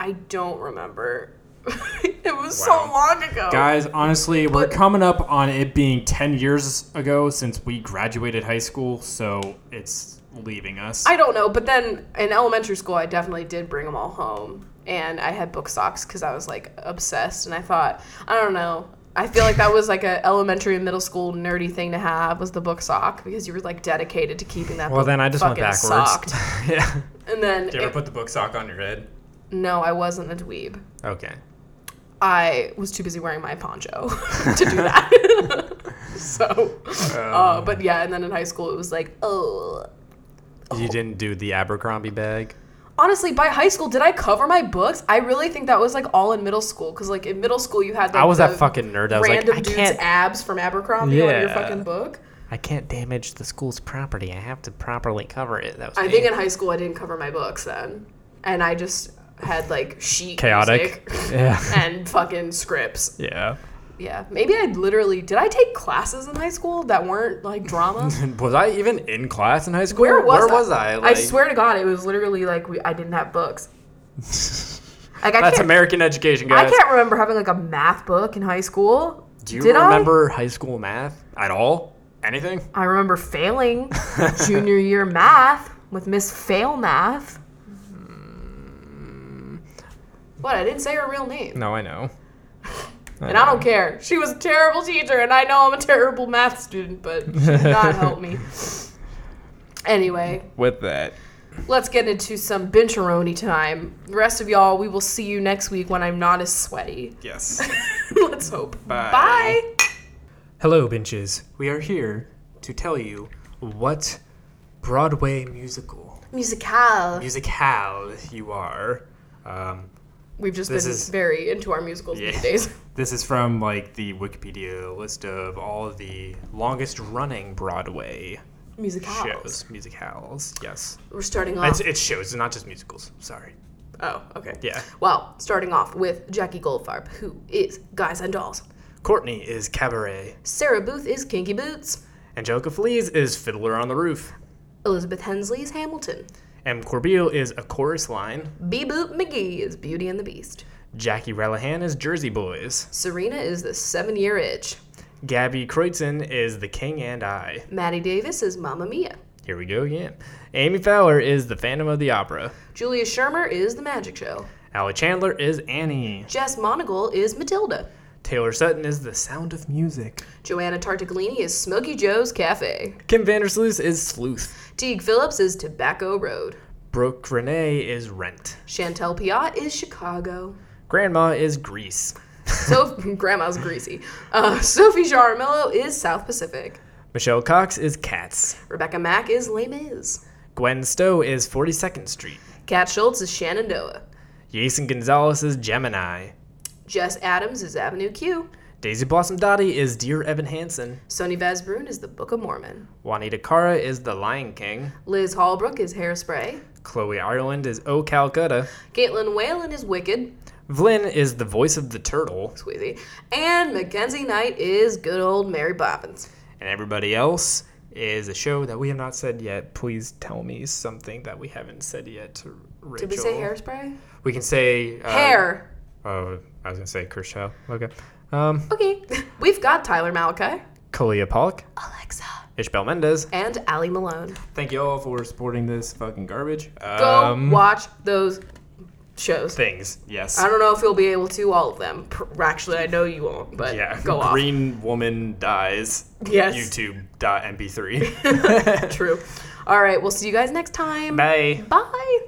I don't remember. [laughs] it was Wow. so long ago. Guys, honestly, we're But- coming up on it being 10 years ago since we graduated high school, so it's leaving us. I don't know, but then in elementary school, I definitely did bring them all home, and I had book socks because I was like obsessed, and I thought, I don't know, I feel like that was like a elementary and middle school nerdy thing to have was the book sock because you were like dedicated to keeping that. Well, book then I just went fucking backwards. socked. [laughs] yeah. And then Did you ever it- put the book sock on your head? no, I wasn't a dweeb. Okay. I was too busy wearing my poncho [laughs] to do [laughs] that. so, uh, but yeah, and then in high school it was like, oh. You didn't do the Abercrombie bag. Honestly, by high school, did I cover my books? I really think that was like all in middle school, because like in middle school you had like I was that fucking nerd. I was like, random I dude's can't, abs from Abercrombie on your fucking book. I can't damage the school's property. I have to properly cover it. That was I me. think in high school I didn't cover my books then, and I just had like sheet chaotic. Yeah. [laughs] and fucking scripts. Yeah. Yeah, maybe I literally did. I take classes in high school that weren't like drama. [laughs] Was I even in class in high school? Where was Where I? was I? I swear to God, it was literally like we, I didn't have books. [laughs] Like I That's American education, guys. I can't remember having like a math book in high school. Do you Did I? remember high school math at all? Anything? I remember failing [laughs] junior year math with Miss Fail Math. Hmm. What? I didn't say her real name. No, I know. And I don't care. She was a terrible teacher, and I know I'm a terrible math student, but she did not help me. [laughs] Anyway, With that. let's get into some bencheroni time. The rest of y'all, we will see you next week when I'm not as sweaty. Yes. [laughs] let's hope. Bye. Bye. Hello, benches. We are here to tell you what Broadway musical, Musical. musicale you are. Um, We've just This been is- very into our musicals Yeah. these days. [laughs] this is from like the Wikipedia list of all of the longest running Broadway Musicals. shows, musicals. Yes, We're starting off. it's, it's shows, it's not just musicals. Sorry. oh, okay. Yeah. Well, starting off with Jackie Goldfarb, who is Guys and Dolls. Courtney is Cabaret. Sarah Booth is Kinky Boots. Angelica Flees is Fiddler on the Roof. Elizabeth Hensley is Hamilton. M. Corbeil is A Chorus Line. B Boot McGee is Beauty and the Beast. Jackie Relihan is Jersey Boys. Serena is the Seven Year Itch. Gabby Kreutzen is The King and I. Maddie Davis is Mamma Mia. Here we go again. Amy Fowler is The Phantom of the Opera. Julia Shermer is The Magic Show. Allie Chandler is Annie. Jess Monagle is Matilda. Taylor Sutton is The Sound of Music. Joanna Tartaglini is Smokey Joe's Cafe. Kim Vandersloot is Sleuth. Teague Phillips is Tobacco Road. Brooke Renee is Rent. Chantel Piat is Chicago. Grandma is Grease. So [laughs] Grandma's greasy. Uh, Sophie Jaramillo is South Pacific. Michelle Cox is Cats. Rebecca Mack is Les Mis. Gwen Stowe is 42nd Street. Kat Schultz is Shenandoah. Jason Gonzalez is Gemini. Jess Adams is Avenue Q. Daisy Blossom Dottie is Dear Evan Hansen. Sonny Vasbrun is The Book of Mormon. Juanita Cara is The Lion King. Liz Hallbrook is Hairspray. Chloe Ireland is Oh Calcutta. Caitlin Whalen is Wicked. Vlyn is the voice of the turtle. Squeezy. And Mackenzie Knight is good old Mary Poppins. And everybody else is a show that we have not said yet. Please tell me something that we haven't said yet to Rachel. Did we say Hairspray? We can say uh, Hair. Oh, I was gonna say Kershaw. Okay. Um, Okay. We've got Tyler Malachi, Kalia Pollock, Alexa, Ishbel Mendez. and Ali Malone. Thank you all for supporting this fucking garbage. Go Um, watch those shows. things. Yes. I don't know if you'll be able to all of them. Pr- Actually, I know you won't, but yeah. go off. Green woman dies. Yes. YouTube.mp3. [laughs] True. All right, we'll see you guys next time. Bye. Bye.